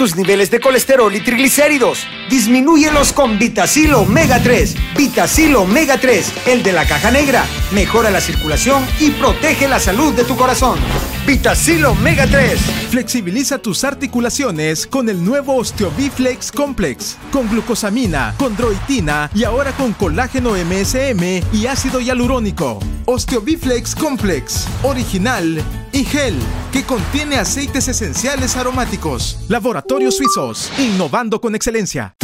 tus niveles de colesterol y triglicéridos. Disminúyelos con Vitacil Omega 3. Vitacil Omega 3, el de la caja negra. Mejora la circulación y protege la salud de tu corazón. Vitacil Omega 3. Flexibiliza tus articulaciones con el nuevo Osteobiflex Complex. Con glucosamina, condroitina y ahora con colágeno MSM y ácido hialurónico. Osteobiflex Complex. Original y gel que contiene aceites esenciales aromáticos. Laboratorios Suizos, innovando con excelencia.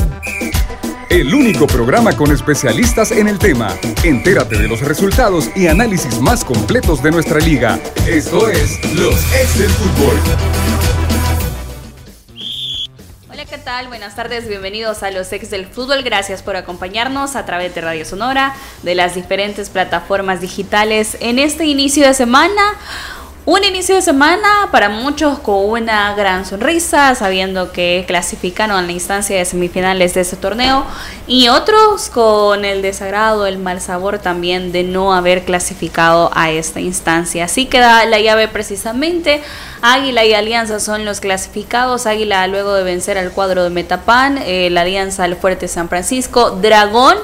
El único programa con especialistas en el tema. Entérate de los resultados y análisis más completos de nuestra liga. Esto es Los Ex del Fútbol. Hola, ¿qué tal? Buenas tardes, bienvenidos a Los Ex del Fútbol. Gracias por acompañarnos a través de Radio Sonora, de las diferentes plataformas digitales en este inicio de semana. Un inicio de semana para muchos con una gran sonrisa, sabiendo que clasificaron a la instancia de semifinales de ese torneo, y otros con el desagrado, el mal sabor también de no haber clasificado a esta instancia. Así queda la llave precisamente. Águila y Alianza son los clasificados. Águila luego de vencer al cuadro de Metapan, eh, la Alianza al Fuerte San Francisco, Dragón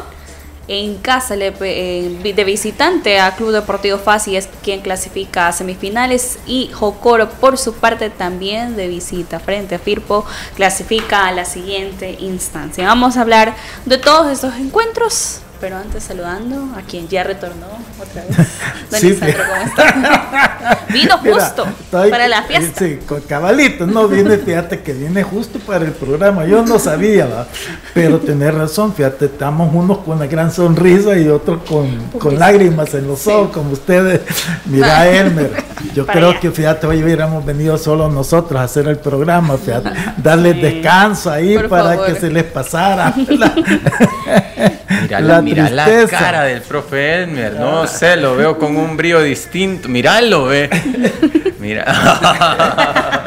en casa de visitante a Club Deportivo Fasi es quien clasifica a semifinales y Jocoro por su parte también de visita frente a Firpo clasifica a la siguiente instancia. Vamos a hablar de todos estos encuentros pero antes saludando a quien ya retornó otra vez. Don sí, ¿cómo está? Vino justo para la fiesta. Sí, con cabalito, no viene, fíjate que viene justo para el programa. Yo no sabía, ¿va? pero tenés razón, fíjate, estamos unos con una gran sonrisa y otros con, con lágrimas en los ojos, como ustedes. Mira, Elmer, yo creo que, fíjate, hoy hubiéramos venido solo nosotros a hacer el programa, fíjate, darles descanso ahí para que se les pasara. la, mira la cara del profe Elmer, no sé, lo veo con un brillo distinto. Miralo, ve. Mira.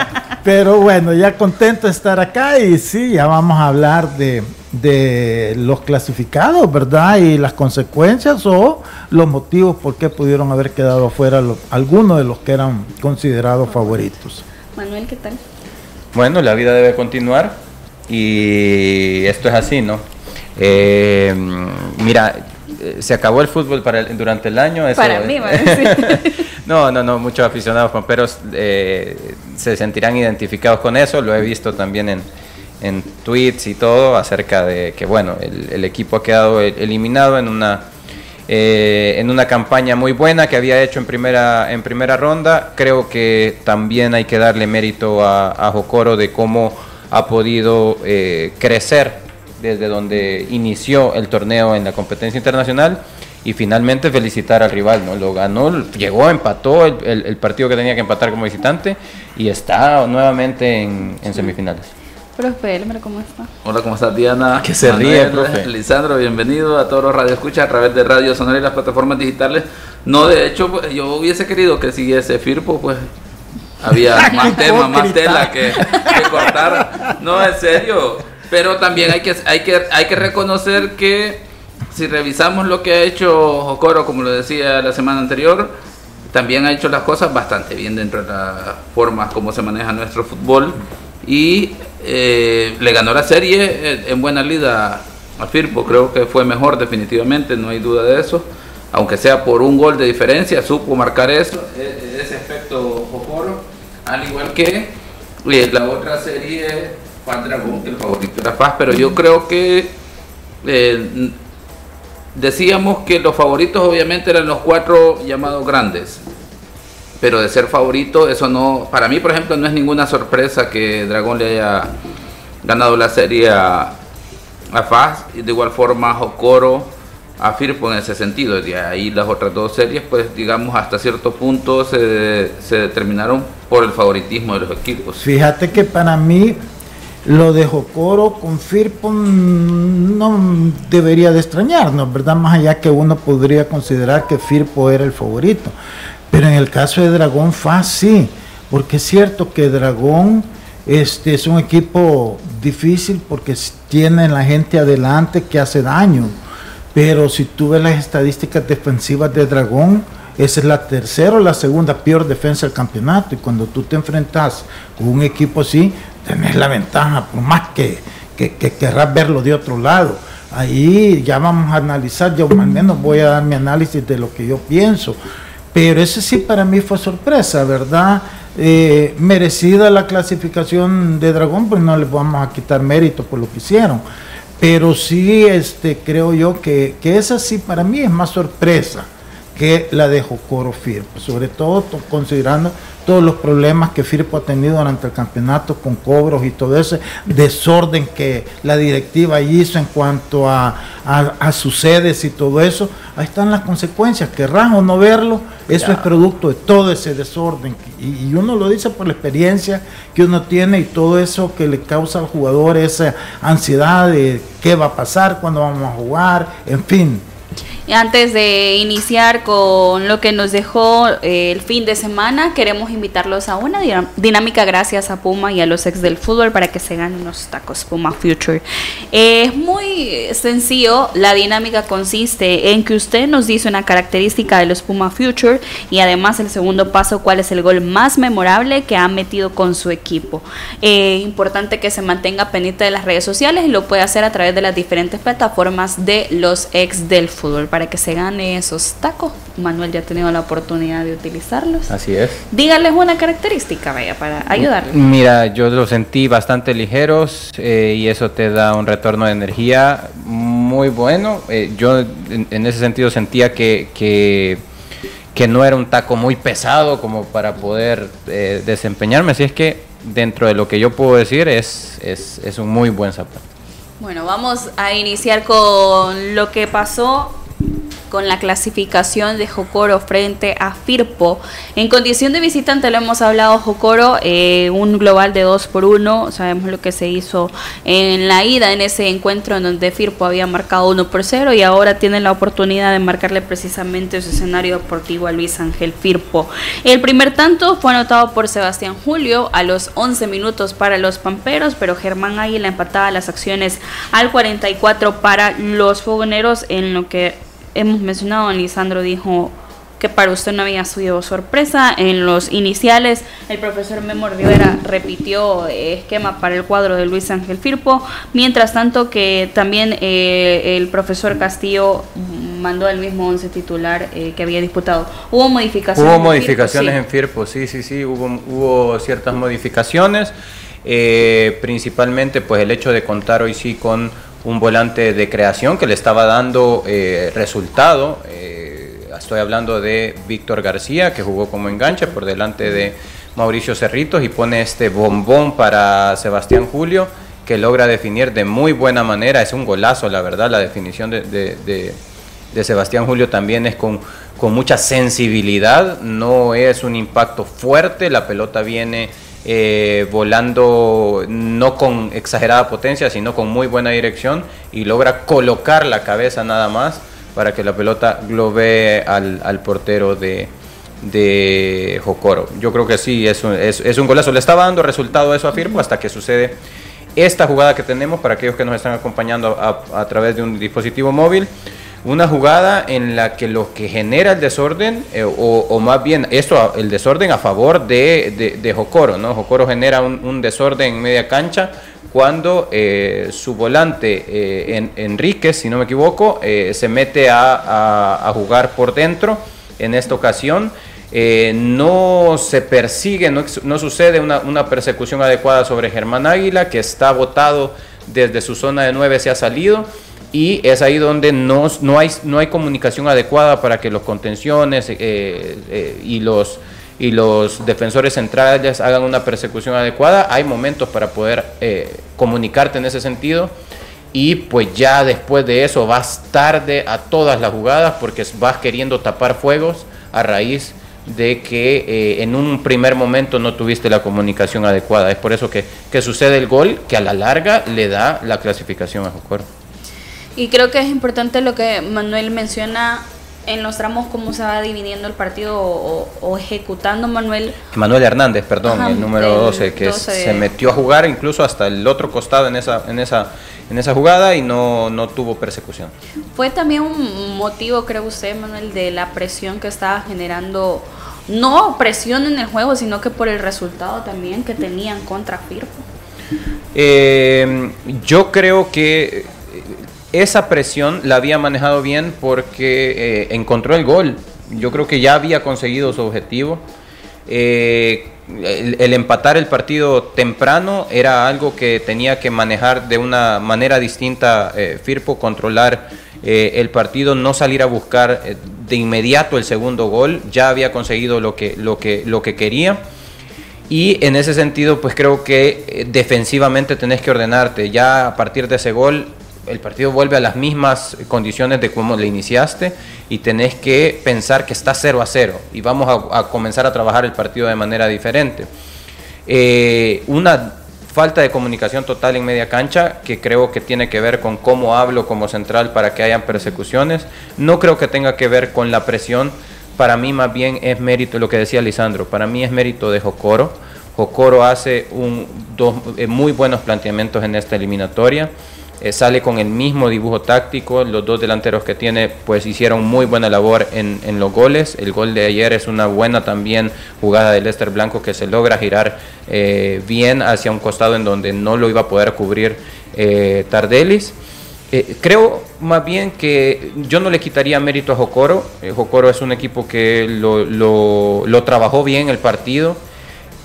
Pero bueno, ya contento de estar acá y sí, ya vamos a hablar de, los clasificados, ¿verdad? Y las consecuencias o los motivos por qué pudieron haber quedado afuera algunos de los que eran considerados favoritos. Manuel, ¿qué tal? Bueno, la vida debe continuar y esto es así, ¿no? Eh, mira, eh, se acabó el fútbol para durante el año. para mí, No, no, no, muchos aficionados pero eh, se sentirán identificados con eso. Lo he visto también en, en tweets y todo acerca de que, bueno, el, equipo ha quedado e-, eliminado en una, eh, en una campaña muy buena que había hecho en primera, en primera ronda. Creo que también hay que darle mérito a, a Jocoro de cómo ha podido crecer desde donde inició el torneo en la competencia internacional y finalmente felicitar al rival, ¿no? Lo ganó, llegó, empató el, partido que tenía que empatar como visitante y está nuevamente en, semifinales. Profe Elmer, ¿cómo está? Hola, ¿cómo estás Diana? Que se ríe, profe. Lisandro, bienvenido a todos los radioescuchas a través de Radio Sonora y las plataformas digitales. No, de hecho, pues, yo hubiese querido que siguiese Firpo, pues había más tema, más tela que, que cortar. No, en serio pero también hay que, hay que, hay que reconocer que si revisamos lo que ha hecho Jocoro, como lo decía la semana anterior, también ha hecho las cosas bastante bien dentro de las formas como se maneja nuestro fútbol. Y eh, le ganó la serie en buena lida a Firpo, creo que fue mejor definitivamente, no hay duda de eso, aunque sea por un gol de diferencia, supo marcar eso, e, ese aspecto Jocoro, al igual que eh, la otra serie Juan Dragón, que el favorito era Paz, pero yo creo que eh, decíamos que los favoritos obviamente eran los cuatro llamados grandes, pero de ser favorito, eso no, para mí por ejemplo no es ninguna sorpresa que Dragón le haya ganado la serie a, a y de igual forma Jocoro a Firpo en ese sentido, de ahí las otras dos series pues digamos hasta cierto punto se, se determinaron por el favoritismo de los equipos. Fíjate que para mí lo de Jocoro con Firpo no debería de extrañarnos, ¿verdad? Más allá que uno podría considerar que Firpo era el favorito. Pero en el caso de Dragón Fa sí, porque es cierto que Dragón este, es un equipo difícil porque tiene la gente adelante que hace daño. Pero si tú ves las estadísticas defensivas de Dragón, esa es la tercera o la segunda peor defensa del campeonato. Y cuando tú te enfrentas con un equipo así, tenés la ventaja, por más que, que, querrás verlo de otro lado. Ahí ya vamos a analizar, yo al menos voy a dar mi análisis de lo que yo pienso. Pero ese sí para mí fue sorpresa, ¿verdad? Eh, merecida la clasificación de Dragón, pues no les vamos a quitar mérito por lo que hicieron. Pero sí, este, creo yo que, que esa sí para mí es más sorpresa que la de Jocoro Firpo, sobre todo considerando todos los problemas que Firpo ha tenido durante el campeonato con cobros y todo ese desorden que la directiva hizo en cuanto a, a, sus sedes y todo eso. Ahí están las consecuencias, querrán o no verlo, eso es producto de todo ese desorden. Y, y, uno lo dice por la experiencia que uno tiene y todo eso que le causa al jugador esa ansiedad de qué va a pasar, cuándo vamos a jugar, en fin. Antes de iniciar con lo que nos dejó eh, el fin de semana, queremos invitarlos a una dinámica gracias a Puma y a los ex del fútbol para que se ganen unos tacos Puma Future. es muy sencillo, la dinámica consiste en que usted nos dice una característica de los Puma Future y además el segundo paso, cuál es el gol más memorable que ha metido con su equipo. Es importante que se mantenga pendiente de las redes sociales y lo puede hacer a través de las diferentes plataformas de los ex del fútbol para que se gane esos tacos. Manuel ya ha tenido la oportunidad de utilizarlos. Así es. Dígales una característica, vaya, para ayudarle. Mira, yo los sentí bastante ligeros eh, y eso te da un retorno de energía muy bueno. Eh, yo en, ese sentido sentía que, que, no era un taco muy pesado como para poder eh, desempeñarme. Así es que dentro de lo que yo puedo decir es, es, es un muy buen zapato. Bueno, vamos a iniciar con lo que pasó con la clasificación de Jocoro frente a Firpo. En condición de visitante lo hemos hablado Jocoro, eh, un global de 2 por 1, sabemos lo que se hizo en la ida en ese encuentro en donde Firpo había marcado 1 por 0 y ahora tiene la oportunidad de marcarle precisamente su escenario deportivo a Luis Ángel Firpo. El primer tanto fue anotado por Sebastián Julio a los 11 minutos para los Pamperos, pero Germán Águila empataba las acciones al 44 para los Fogoneros en lo que hemos mencionado, Lisandro dijo que para usted no había sido sorpresa. En los iniciales, el profesor Memo Rivera repitió esquema para el cuadro de Luis Ángel Firpo, mientras tanto que también eh, el profesor Castillo mandó el mismo once titular eh, que había disputado. ¿Hubo modificaciones? Hubo modificaciones en Firpo, sí, sí, sí, hubo, hubo ciertas modificaciones. Eh, principalmente pues el hecho de contar hoy sí con un volante de creación que le estaba dando eh, resultado. Eh, estoy hablando de Víctor García, que jugó como enganche por delante de Mauricio Cerritos y pone este bombón para Sebastián Julio, que logra definir de muy buena manera. Es un golazo, la verdad, la definición de, de Sebastián Julio también es con, con mucha sensibilidad, no es un impacto fuerte, la pelota viene eh, volando no con exagerada potencia, sino con muy buena dirección y logra colocar la cabeza nada más para que la pelota globee al, portero de, de Jocoro. Yo creo que sí, es un, es, un golazo. Le estaba dando resultado eso a Firpo hasta que sucede esta jugada que tenemos para aquellos que nos están acompañando a través de un dispositivo móvil una jugada en la que lo que genera el desorden, eh, o, más bien esto, el desorden a favor de, de, Jocoro, ¿no? Jocoro genera un, desorden en media cancha cuando eh, su volante eh, en, Enríquez, si no me equivoco, se mete a, jugar por dentro en esta ocasión. no se persigue, no, no sucede una, una, persecución adecuada sobre Germán Águila, que está votado desde su zona de 9, se ha salido y es ahí donde no, no, hay, no hay comunicación adecuada para que los contenciones eh, eh, y, los, y los defensores centrales hagan una persecución adecuada. Hay momentos para poder eh, comunicarte en ese sentido y pues ya después de eso vas tarde a todas las jugadas porque vas queriendo tapar fuegos a raíz de que en un primer momento no tuviste la comunicación adecuada. Es por eso que, que sucede el gol que a la larga le da la clasificación a Jocoro. Y creo que es importante lo que Manuel menciona en los tramos cómo se va dividiendo el partido o, ejecutando Manuel. Manuel Hernández, perdón, el número 12, que se metió a jugar incluso hasta el otro costado en esa, en esa, en esa jugada y no, no tuvo persecución. Fue también un motivo, creo usted, Manuel, de la presión que estaba generando, no presión en el juego, sino que por el resultado también que tenían contra Firpo. Eh, yo creo que esa presión la había manejado bien porque eh, encontró el gol. Yo creo que ya había conseguido su objetivo. Eh, el, empatar el partido temprano era algo que tenía que manejar de una manera distinta Firpo, controlar el partido, no salir a buscar de inmediato el segundo gol, ya había conseguido lo que, lo que, lo que quería. Y en ese sentido, pues creo que defensivamente tenés que ordenarte. Ya a partir de ese gol, el partido vuelve a las mismas condiciones de cómo le iniciaste y tenés que pensar que está 0 a 0 y vamos a, comenzar a trabajar el partido de manera diferente. Eh, una falta de comunicación total en media cancha que creo que tiene que ver con cómo hablo como central para que hayan persecuciones. No creo que tenga que ver con la presión. Para mí más bien es mérito, lo que decía Lisandro, para mí es mérito de Jocoro. Jocoro hace dos eh, muy buenos planteamientos en esta eliminatoria. Eh, sale con el mismo dibujo táctico. Los dos delanteros que tiene, pues hicieron muy buena labor en, en, los goles. El gol de ayer es una buena también jugada de Lester Blanco que se logra girar eh, bien hacia un costado en donde no lo iba a poder cubrir eh, Tardelis. creo más bien que yo no le quitaría mérito a Jocoro. Jocoro es un equipo que lo, lo, lo trabajó bien el partido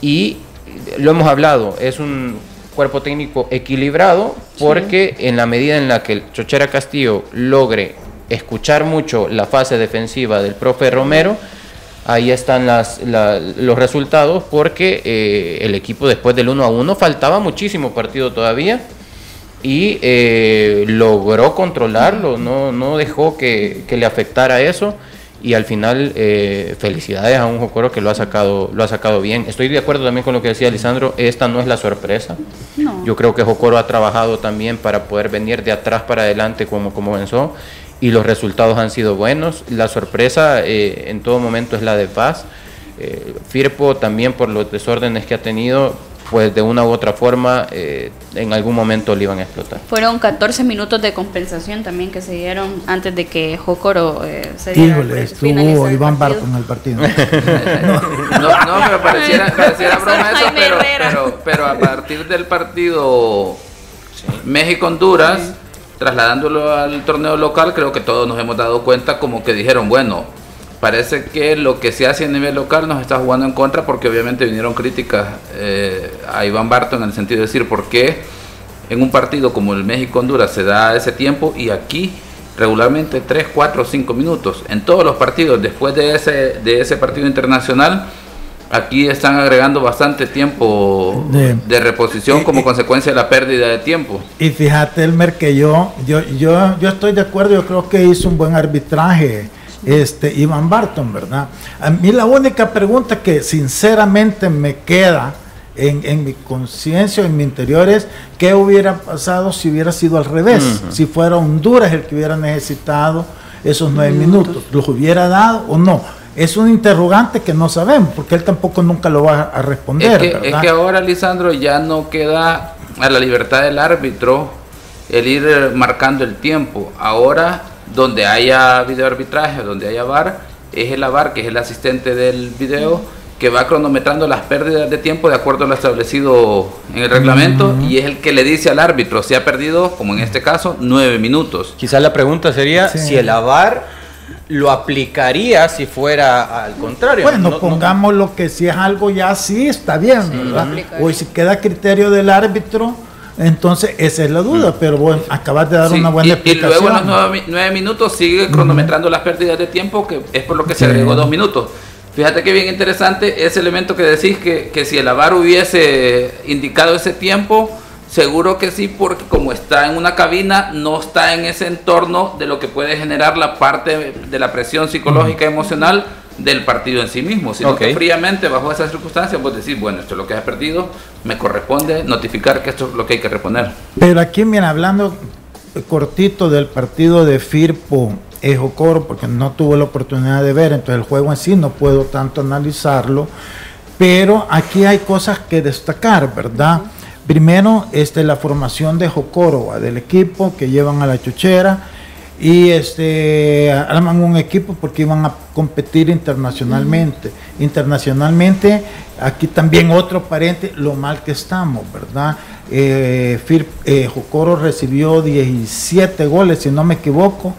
y lo hemos hablado, es un cuerpo técnico equilibrado porque en la medida en la que el Chochera Castillo logre escuchar mucho la fase defensiva del profe Romero, ahí están las, los resultados porque eh, el equipo después del 1 a 1 faltaba muchísimo partido todavía y eh, logró controlarlo, no, no dejó que, que le afectara eso y al final eh, felicidades a un Jocoro que lo ha sacado lo ha sacado bien. Estoy de acuerdo también con lo que decía Lisandro esta no es la sorpresa. Yo creo que Jocoro ha trabajado también para poder venir de atrás para adelante como comenzó y los resultados han sido buenos. La sorpresa eh, en todo momento es la de Paz. Eh, Firpo también por los desórdenes que ha tenido pues de una u otra forma eh, en algún momento le iban a explotar. Fueron 14 minutos de compensación también que se dieron antes de que Jocoro eh, se diera. Híjole, estuvo Iván Barco en el partido. no, no, pero pareciera, pareciera broma eso, pero, pero, pero, a partir del partido México-Honduras, trasladándolo al torneo local, creo que todos nos hemos dado cuenta como que dijeron, bueno, parece que lo que se hace a nivel local nos está jugando en contra porque obviamente vinieron críticas eh, a Iván Barton en el sentido de decir por qué en un partido como el México-Honduras se da ese tiempo y aquí regularmente 3, 4, 5 minutos. En todos los partidos después de ese, de ese partido internacional, aquí están agregando bastante tiempo de, reposición como consecuencia de la pérdida de tiempo. Y fíjate, Elmer, que yo, yo, yo, yo estoy de acuerdo, yo creo que hizo un buen arbitraje este, Iván Barton, ¿verdad? A mí la única pregunta que sinceramente me queda en, mi conciencia, en mi interior es qué hubiera pasado si hubiera sido al revés, si fuera Honduras el que hubiera necesitado esos nueve minutos, ¿los hubiera dado o no? Es un interrogante que no sabemos, porque él tampoco nunca lo va a responder. Es que, es que ahora, Lisandro, ya no queda a la libertad del árbitro el ir marcando el tiempo. Ahora donde haya video arbitraje, donde haya VAR, es el AVAR, que es el asistente del video, que va cronometrando las pérdidas de tiempo de acuerdo a lo establecido en el reglamento y es el que le dice al árbitro si ha perdido, como en este caso, nueve minutos. Quizás la pregunta sería si el AVAR lo aplicaría si fuera al contrario. Bueno, pongamos lo que si es algo ya así, está bien, ¿verdad? O si queda criterio del árbitro entonces, esa es la duda, mm. pero bueno, acabas de dar una buena explicación. Y luego en los nueve, minutos sigue cronometrando las pérdidas de tiempo, que es por lo que se agregó dos minutos. Fíjate que bien interesante ese elemento que decís, que, que si el AVAR hubiese indicado ese tiempo, seguro que sí, porque como está en una cabina, no está en ese entorno de lo que puede generar la parte de la presión psicológica y emocional del partido en sí mismo, sino que fríamente bajo esas circunstancias vos decir, bueno, esto es lo que has perdido, me corresponde notificar que esto es lo que hay que reponer. Pero aquí, viene hablando cortito del partido de Firpo Ejocoro, porque no tuve la oportunidad de ver, entonces el juego en sí no puedo tanto analizarlo, pero aquí hay cosas que destacar, ¿verdad? Primero, este, la formación de Jocoro, del equipo que llevan a la chuchera, y este arman un equipo porque iban a competir internacionalmente. Internacionalmente, aquí también otro parente, lo mal que estamos, ¿verdad? eh, eh, Jocoro recibió 17 goles, si no me equivoco,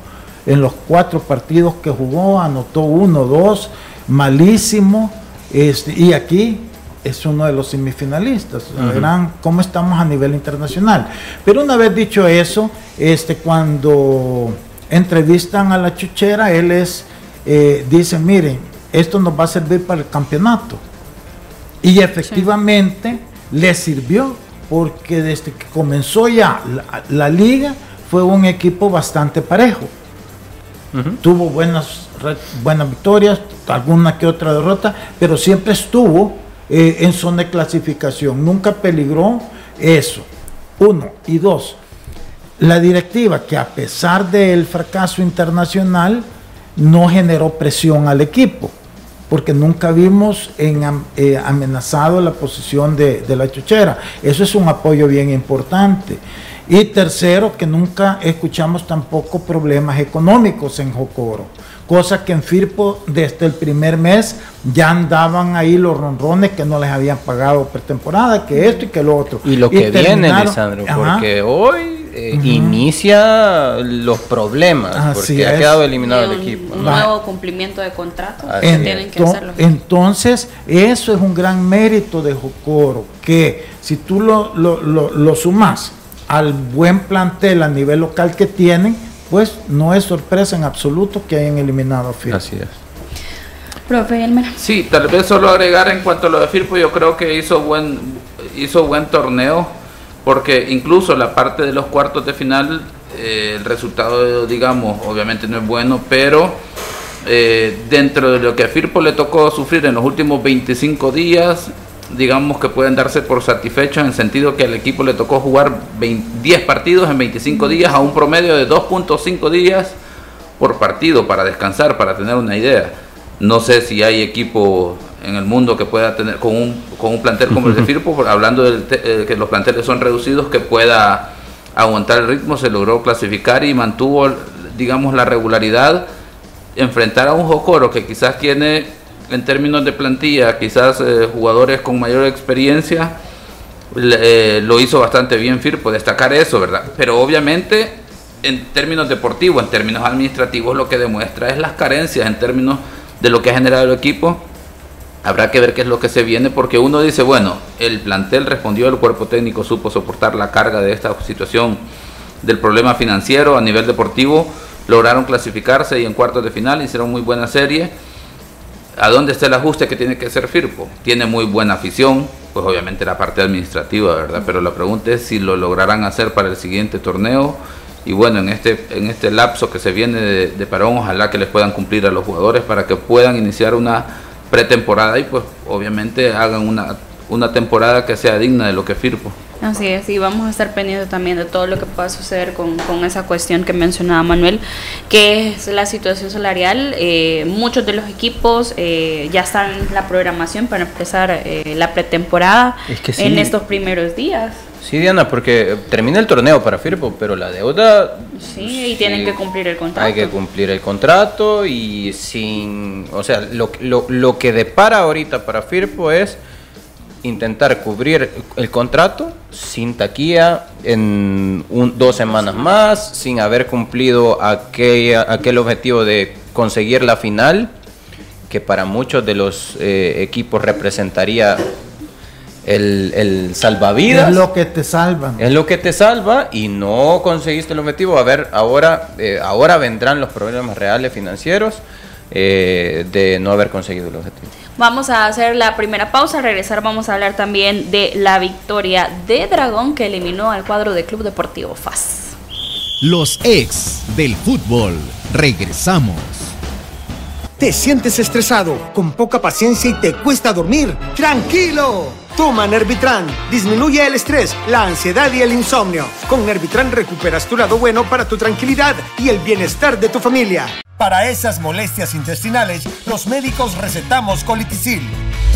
en los cuatro partidos que jugó, anotó uno, dos, malísimo. Este, y aquí es uno de los semifinalistas. Verán cómo estamos a nivel internacional. Pero una vez dicho eso, este, cuando entrevistan a la chuchera, él es, eh, dice, miren, esto nos va a servir para el campeonato. Y efectivamente le sirvió porque desde que comenzó ya la, liga fue un equipo bastante parejo. Tuvo buenas, buenas victorias, alguna que otra derrota, pero siempre estuvo eh, en zona de clasificación. Nunca peligró eso. Uno. Y dos, la directiva que a pesar del fracaso internacional no generó presión al equipo porque nunca vimos en, eh, amenazado la posición de, la chuchera. Eso es un apoyo bien importante. Y tercero, que nunca escuchamos tampoco problemas económicos en Jocoro, cosa que en Firpo desde el primer mes ya andaban ahí los ronrones que no les habían pagado pretemporada, que esto y que lo otro. Y lo que viene, Lisandro, porque hoy eh, inicia los problemas porque ha quedado eliminado el equipo. Un nuevo cumplimiento de contrato Entonces, eso es un gran mérito de Jocoro, que si tú lo, lo, lo, sumas al buen plantel a nivel local que tienen, pues no es sorpresa en absoluto que hayan eliminado a Firpo. Así es. Profe Elmer. Sí, tal vez solo agregar en cuanto a lo de Firpo, yo creo que hizo buen, hizo buen torneo porque incluso la parte de los cuartos de final, eh, el resultado, digamos, obviamente no es bueno, pero eh, dentro de lo que a Firpo le tocó sufrir en los últimos 25 días, digamos que pueden darse por satisfechos en el sentido que al equipo le tocó jugar 10 partidos en 25 días a un promedio de 2.5 días por partido para descansar, para tener una idea. No sé si hay equipo en el mundo que pueda tener con un, con un plantel como el de Firpo, hablando de eh, que los planteles son reducidos, que pueda aguantar el ritmo, se logró clasificar y mantuvo, digamos, la regularidad. Enfrentar a un Jocoro que quizás tiene, en términos de plantilla, quizás eh, jugadores con mayor experiencia, eh, lo hizo bastante bien Firpo, destacar eso, ¿verdad? Pero obviamente, en términos deportivos, en términos administrativos, lo que demuestra es las carencias en términos de lo que ha generado el equipo Habrá que ver qué es lo que se viene, porque uno dice, bueno, el plantel respondió, el cuerpo técnico supo soportar la carga de esta situación del problema financiero a nivel deportivo, lograron clasificarse y en cuartos de final hicieron muy buena serie. ¿A dónde está el ajuste que tiene que hacer Firpo? Tiene muy buena afición, pues obviamente la parte administrativa, ¿verdad? Pero la pregunta es si lo lograrán hacer para el siguiente torneo. Y bueno, en este, en este lapso que se viene de, de parón, ojalá que les puedan cumplir a los jugadores para que puedan iniciar una pretemporada y pues obviamente hagan una, una temporada que sea digna de lo que Firpo. Así es, y vamos a estar pendientes también de todo lo que pueda suceder con, esa cuestión que mencionaba Manuel, que es la situación salarial. Eh, muchos de los equipos eh, ya están en la programación para empezar eh, la pretemporada en estos primeros días. Sí, Diana, porque termina el torneo para Firpo, pero la deuda... Sí, y tienen que cumplir el contrato. Hay que cumplir el contrato y sin... O sea, lo, lo, lo que depara ahorita para Firpo es intentar cubrir el contrato sin taquilla en dos semanas más, sin haber cumplido aquel, aquel objetivo de conseguir la final, que para muchos de los eh, equipos representaría el, el, salvavidas. Es lo que te salva. Es lo que te salva y no conseguiste el objetivo. A ver, ahora, eh, ahora vendrán los problemas reales financieros eh, de no haber conseguido el objetivo. Vamos a hacer la primera pausa, al regresar vamos a hablar también de la victoria de Dragón que eliminó al cuadro de Club Deportivo FAS. Los ex del fútbol. Regresamos. ¿Te sientes estresado, con poca paciencia y te cuesta dormir? ¡Tranquilo! Toma Nervitran. Disminuye el estrés, la ansiedad y el insomnio. Con Nervitran recuperas tu lado bueno para tu tranquilidad y el bienestar de tu familia. Para esas molestias intestinales, los médicos recetamos colitisil.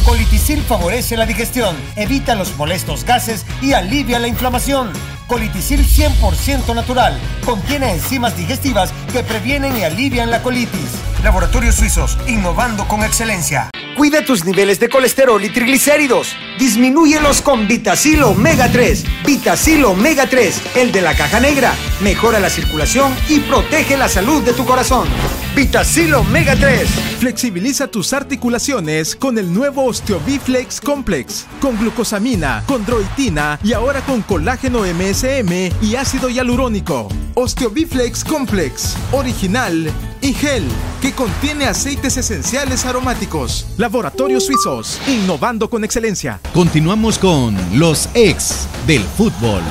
Colitisil favorece la digestión, evita los molestos gases y alivia la inflamación. Colitisil 100% natural. Contiene enzimas digestivas que previenen y alivian la colitis. Laboratorios Suizos, innovando con excelencia. Cuida tus niveles de colesterol y triglicéridos. Disminúyelos con Vitacil Omega 3. Vitacil Omega 3, el de la caja negra. Mejora la circulación y protege la salud de tu corazón. Vitacil Omega 3. Flexibiliza tus articulaciones con el nuevo Osteobiflex Complex. Con glucosamina, condroitina y ahora con colágeno MSM y ácido hialurónico. Osteobiflex Complex. Original y gel. Que contiene aceites esenciales aromáticos. Laboratorios Suizos, innovando con excelencia. Continuamos con los ex del fútbol.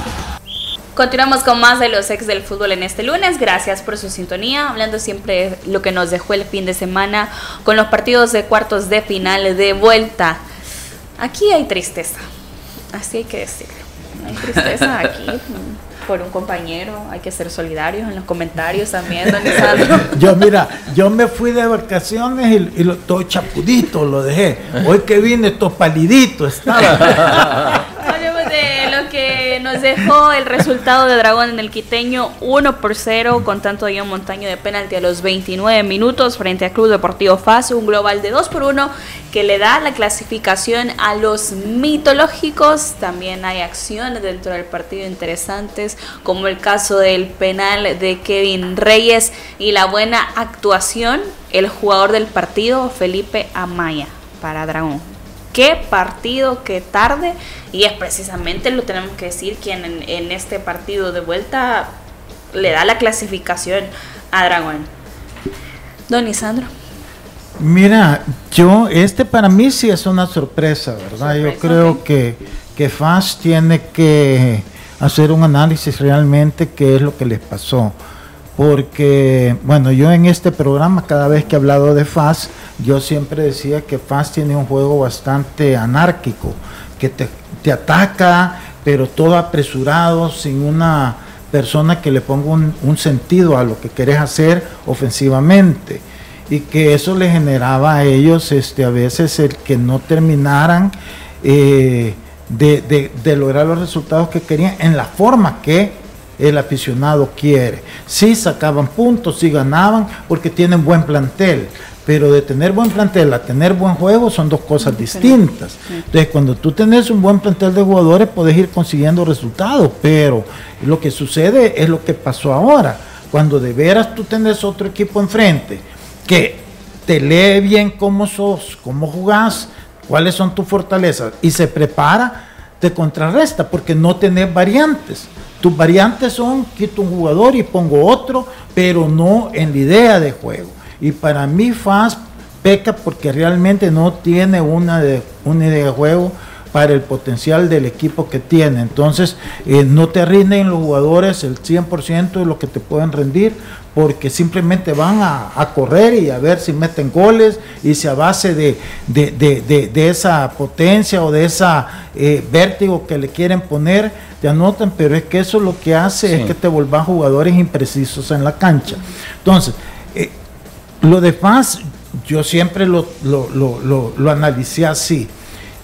Continuamos con más de los ex del fútbol en este lunes. Gracias por su sintonía. Hablando siempre de lo que nos dejó el fin de semana con los partidos de cuartos de final de vuelta. Aquí hay tristeza. Así hay que decirlo. Hay tristeza aquí por un compañero, hay que ser solidarios en los comentarios también, don Yo, mira, yo me fui de vacaciones y, y lo, todo chapudito lo dejé. Hoy que vine, todo palidito estaba. dejó el resultado de Dragón en el Quiteño 1 por 0 con tanto de un Montaño de penalti a los 29 minutos frente a Club Deportivo FAS, un global de 2 por 1 que le da la clasificación a los mitológicos. También hay acciones dentro del partido interesantes, como el caso del penal de Kevin Reyes y la buena actuación, el jugador del partido, Felipe Amaya, para Dragón qué partido, qué tarde, y es precisamente, lo tenemos que decir, quien en, este partido de vuelta le da la clasificación a Dragón. Don Isandro. Mira, yo, este para mí sí es una sorpresa, ¿verdad? yo creo que, que FAS tiene que hacer un análisis realmente qué es lo que les pasó. Porque, bueno, yo en este programa, cada vez que he hablado de FAS, yo siempre decía que FAS tiene un juego bastante anárquico, que te, ataca, pero todo apresurado, sin una persona que le ponga un, sentido a lo que querés hacer ofensivamente. Y que eso le generaba a ellos este, a veces el que no terminaran eh, de, de lograr los resultados que querían en la forma que el aficionado quiere. Sí sacaban puntos, sí ganaban, porque tienen buen plantel, pero de tener buen plantel a tener buen juego son dos cosas distintas. Entonces, cuando tú tenés un buen plantel de jugadores, puedes ir consiguiendo resultados, pero lo que sucede es lo que pasó ahora. Cuando de veras tú tenés otro equipo enfrente que te lee bien cómo sos, cómo jugás, cuáles son tus fortalezas y se prepara, te contrarresta porque no tenés variantes. Tus variantes son quito un jugador y pongo otro, pero no en la idea de juego. Y para mí FAS peca porque realmente no tiene una, de, una idea de juego para el potencial del equipo que tiene. Entonces, eh, no te rinden los jugadores el 100% de lo que te pueden rendir, porque simplemente van a, correr y a ver si meten goles y si a base de, de, esa potencia o de esa eh, vértigo que le quieren poner, te anotan, pero es que eso lo que hace es que te vuelvan jugadores imprecisos en la cancha. Entonces, eh, lo de Paz, yo siempre lo, lo, lo, lo analicé así.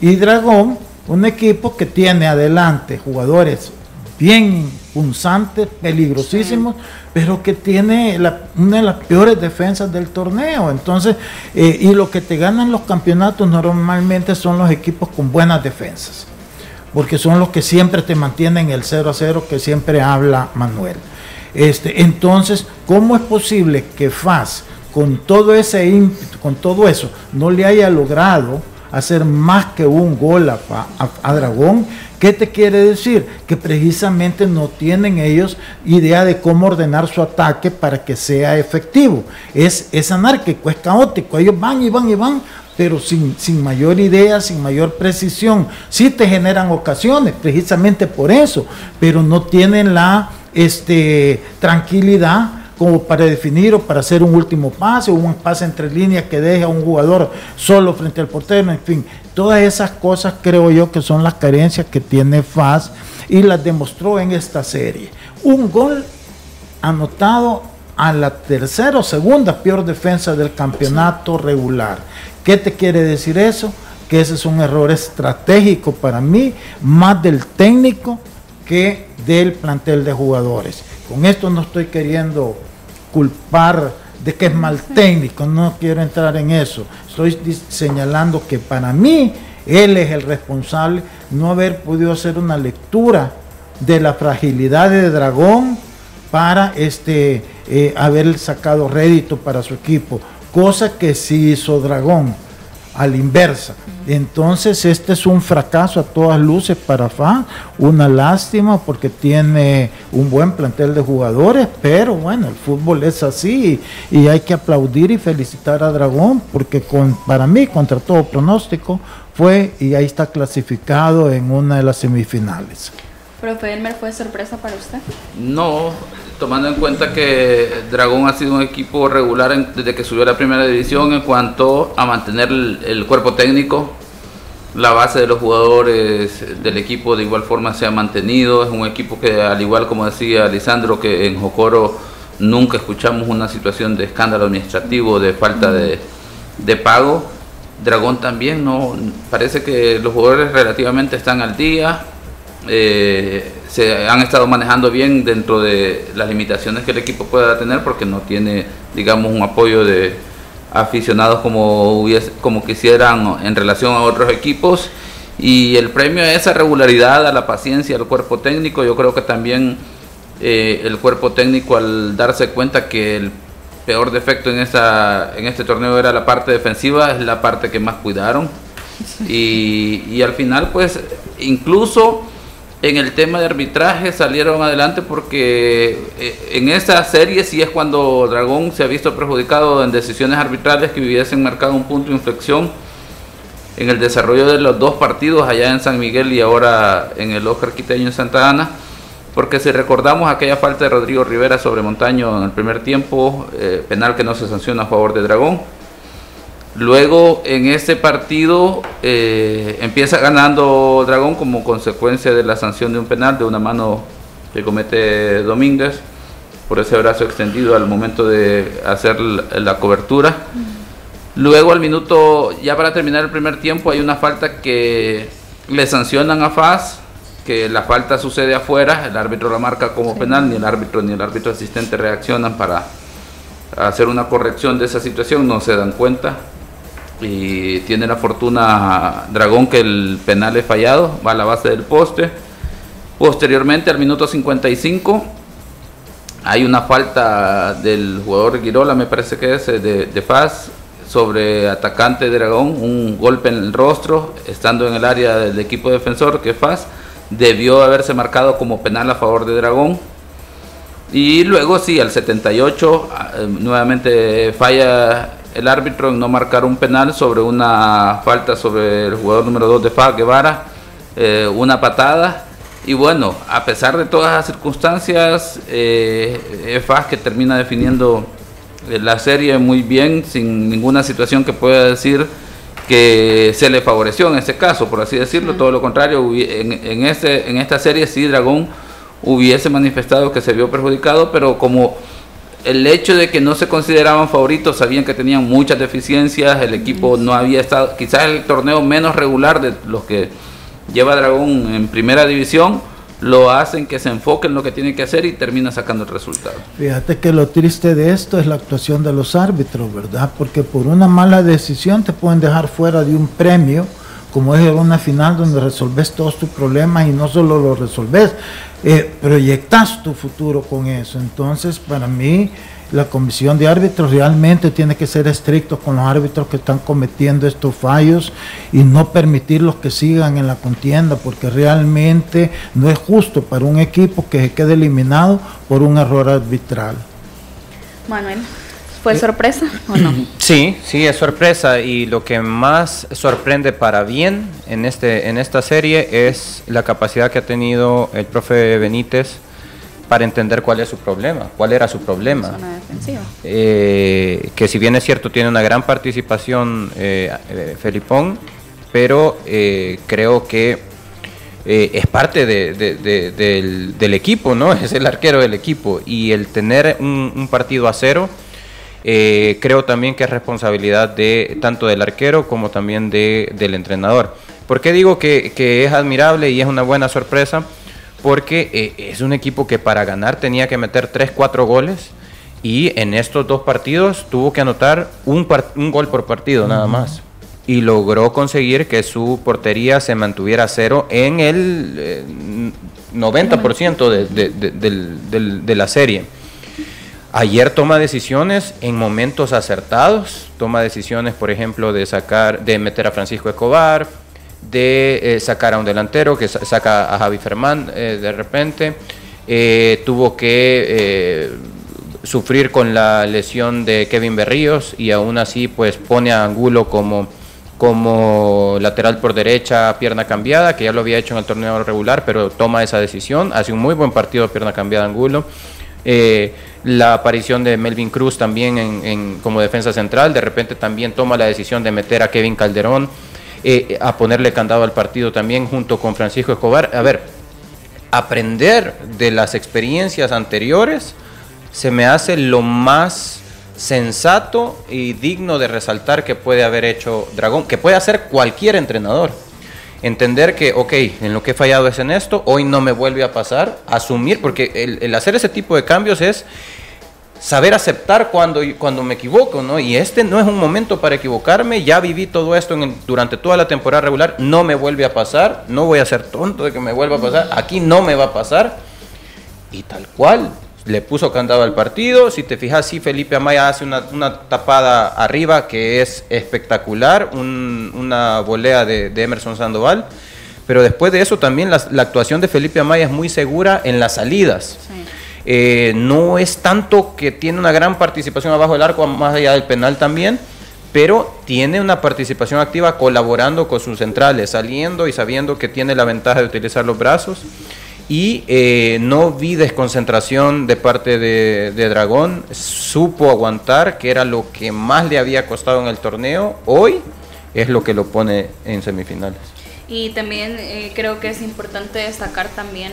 Y Dragón, un equipo que tiene adelante jugadores bien punzantes, peligrosísimos, pero que tiene una de las peores defensas del torneo. Entonces, eh, y lo que te ganan los campeonatos normalmente son los equipos con buenas defensas, porque son los que siempre te mantienen el 0 a 0 que siempre habla Manuel. Este, entonces, ¿cómo es posible que FAS, con todo ese ímpetu, con todo eso, no le haya logrado hacer más que un gol a, Dragón. ¿Qué te quiere decir? Que precisamente no tienen ellos idea de cómo ordenar su ataque para que sea efectivo. Es, es anárquico, es caótico. Ellos van y van y van, pero sin, sin mayor idea, sin mayor precisión. Sí te generan ocasiones, precisamente por eso, pero no tienen la este, tranquilidad como para definir o para hacer un último pase o un pase entre líneas que deje a un jugador solo frente al portero, en fin, todas esas cosas creo yo que son las carencias que tiene FAS y las demostró en esta serie. Un gol anotado a la tercera o segunda peor defensa del campeonato regular. ¿Qué te quiere decir eso? Que ese es un error estratégico para mí, más del técnico que del plantel de jugadores. Con esto no estoy queriendo culpar de que es mal técnico, no quiero entrar en eso. Estoy señalando que para mí él es el responsable no haber podido hacer una lectura de la fragilidad de Dragón para este eh, haber sacado rédito para su equipo, cosa que sí hizo Dragón a la inversa. Entonces este es un fracaso a todas luces para FA, una lástima porque tiene un buen plantel de jugadores, pero bueno, el fútbol es así y, hay que aplaudir y felicitar a Dragón porque con, para mí, contra todo pronóstico, fue y ahí está clasificado en una de las semifinales. Profe Elmer, ¿fue sorpresa para usted? No, tomando en cuenta que Dragón ha sido un equipo regular desde que subió a la primera división en cuanto a mantener el, cuerpo técnico, la base de los jugadores del equipo de igual forma se ha mantenido, es un equipo que al igual como decía Lisandro que en Jocoro nunca escuchamos una situación de escándalo administrativo, de falta de, de pago. Dragón también no parece que los jugadores relativamente están al día, eh, se han estado manejando bien dentro de las limitaciones que el equipo pueda tener porque no tiene, digamos, un apoyo de aficionados como, como quisieran en relación a otros equipos. Y el premio a esa regularidad, a la paciencia del cuerpo técnico, yo creo que también eh, el cuerpo técnico al darse cuenta que el peor defecto en, esta, en este torneo era la parte defensiva, es la parte que más cuidaron. Y, y al final, pues, incluso en el tema de arbitraje salieron adelante porque eh, en esa serie sí es cuando Dragón se ha visto perjudicado en decisiones arbitrales que hubiesen marcado un punto de inflexión en el desarrollo de los dos partidos allá en San Miguel y ahora en el Oscar Quiteño en Santa Ana. Porque si recordamos aquella falta de Rodrigo Rivera sobre Montaño en el primer tiempo, eh, penal que no se sanciona a favor de Dragón, Luego en ese partido eh, empieza ganando Dragón como consecuencia de la sanción de un penal de una mano que comete Domínguez por ese brazo extendido al momento de hacer la, cobertura. Luego al minuto, ya para terminar el primer tiempo, hay una falta que le sancionan a Faz, que la falta sucede afuera, el árbitro la marca como penal, ni el árbitro ni el árbitro asistente reaccionan para hacer una corrección de esa situación, no se dan cuenta y tiene la fortuna Dragón que el penal es fallado, va a la base del poste. Posteriormente, al minuto 55, hay una falta del jugador Girola, me parece que es, de, de Paz, sobre atacante Dragón, un golpe en el rostro, estando en el área del equipo defensor, que Paz debió haberse marcado como penal a favor de Dragón. Y luego sí, al 78, eh, nuevamente falla el árbitro no marcar un penal sobre una falta sobre el jugador número 2 de FA, Guevara, eh, una patada. Y bueno, a pesar de todas las circunstancias, eh, que termina definiendo eh, la serie muy bien, sin ninguna situación que pueda decir que se le favoreció en este caso, por así decirlo. Todo lo contrario, en, en, este, en esta serie sí Dragón hubiese manifestado que se vio perjudicado, pero como el hecho de que no se consideraban favoritos, sabían que tenían muchas deficiencias, el equipo no había estado, quizás el torneo menos regular de los que lleva Dragón en primera división, lo hacen que se enfoque en lo que tiene que hacer y termina sacando el resultado. Fíjate que lo triste de esto es la actuación de los árbitros, ¿verdad? Porque por una mala decisión te pueden dejar fuera de un premio, como es una final donde resolves todos tus problemas y no solo lo resolves, eh, proyectas tu futuro con eso. Entonces, para mí, la comisión de árbitros realmente tiene que ser estricto con los árbitros que están cometiendo estos fallos y no permitirlos que sigan en la contienda, porque realmente no es justo para un equipo que se quede eliminado por un error arbitral. Manuel. ¿Fue sorpresa o no? Sí, sí, es sorpresa y lo que más sorprende para bien en, este, en esta serie es la capacidad que ha tenido el profe Benítez para entender cuál es su problema, cuál era su problema. Eh, que si bien es cierto tiene una gran participación eh, eh Felipón, pero eh, creo que es parte del, equipo, ¿no? Es el arquero del equipo y el tener un, un partido a cero eh, creo también que es responsabilidad de tanto del arquero como también de, del entrenador. ¿Por qué digo que, es admirable y es una buena sorpresa? Porque eh, es un equipo que para ganar tenía que meter 3, 4 goles Y en estos dos partidos tuvo que anotar un, un gol por partido nada más. Y logró conseguir que su portería se mantuviera a cero en el 90% eh, de, de la serie. Ayer toma decisiones en momentos acertados, toma decisiones, por ejemplo, de sacar, de meter a Francisco Escobar, de eh, sacar a un delantero que saca a Javi Fermán eh, de repente. Eh, tuvo que sufrir con la lesión de Kevin Berríos y aún así pues pone a Angulo como, como lateral por derecha, pierna cambiada, que ya lo había hecho en el torneo regular, pero toma esa decisión. Hace un muy buen partido pierna cambiada Angulo. La aparición de Melvin Cruz también en, como defensa central, de repente también toma la decisión de meter a Kevin Calderón eh, a ponerle candado al partido también junto con Francisco Escobar. A ver, aprender de las experiencias anteriores se me hace lo más sensato y digno de resaltar que puede haber hecho Dragón, que puede hacer cualquier entrenador. Entender que, ok, en lo que he fallado es en esto, hoy no me vuelve a pasar, asumir, porque el, hacer ese tipo de cambios es saber aceptar cuando, cuando me equivoco, ¿no? Y este no es un momento para equivocarme, ya viví todo esto durante toda la temporada regular, no me vuelve a pasar, no voy a ser tonto de que me vuelva a pasar, aquí no me va a pasar, y tal cual, le puso candado al partido, si te fijas, sí, Felipe Amaya hace una, tapada arriba que es espectacular, una volea de, Emerson Sandoval, pero después de eso también la, la, actuación de Felipe Amaya es muy segura en las salidas. Sí eh, no es tanto que tiene una gran participación abajo del arco, más allá del penal también, pero tiene una participación activa colaborando con sus centrales, saliendo y sabiendo que tiene la ventaja de utilizar los brazos. Y eh, no vi desconcentración de parte de, de, Dragón, supo aguantar, que era lo que más le había costado en el torneo. Hoy es lo que lo pone en semifinales. Y también eh, creo que es importante destacar también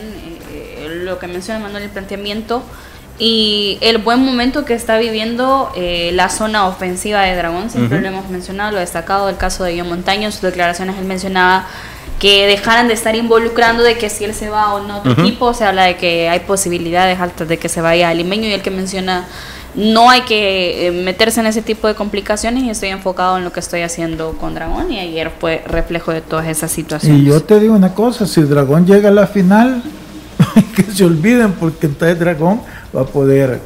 eh, lo que menciona Manuel, el planteamiento y el buen momento que está viviendo eh, la zona ofensiva de Dragón. Siempre lo hemos mencionado, lo destacado, el caso de Guillermo Montaño, en sus declaraciones él mencionaba que dejaran de estar involucrando de que si él se va o no otro equipo, se habla de que hay posibilidades altas de que se vaya a Limeño y el que menciona no hay que eh, meterse en ese tipo de complicaciones y estoy enfocado en lo que estoy haciendo con Dragón y ayer fue reflejo de todas esas situaciones. Y yo te digo una cosa, si Dragón llega a la final, que se olviden porque entonces Dragón va a poder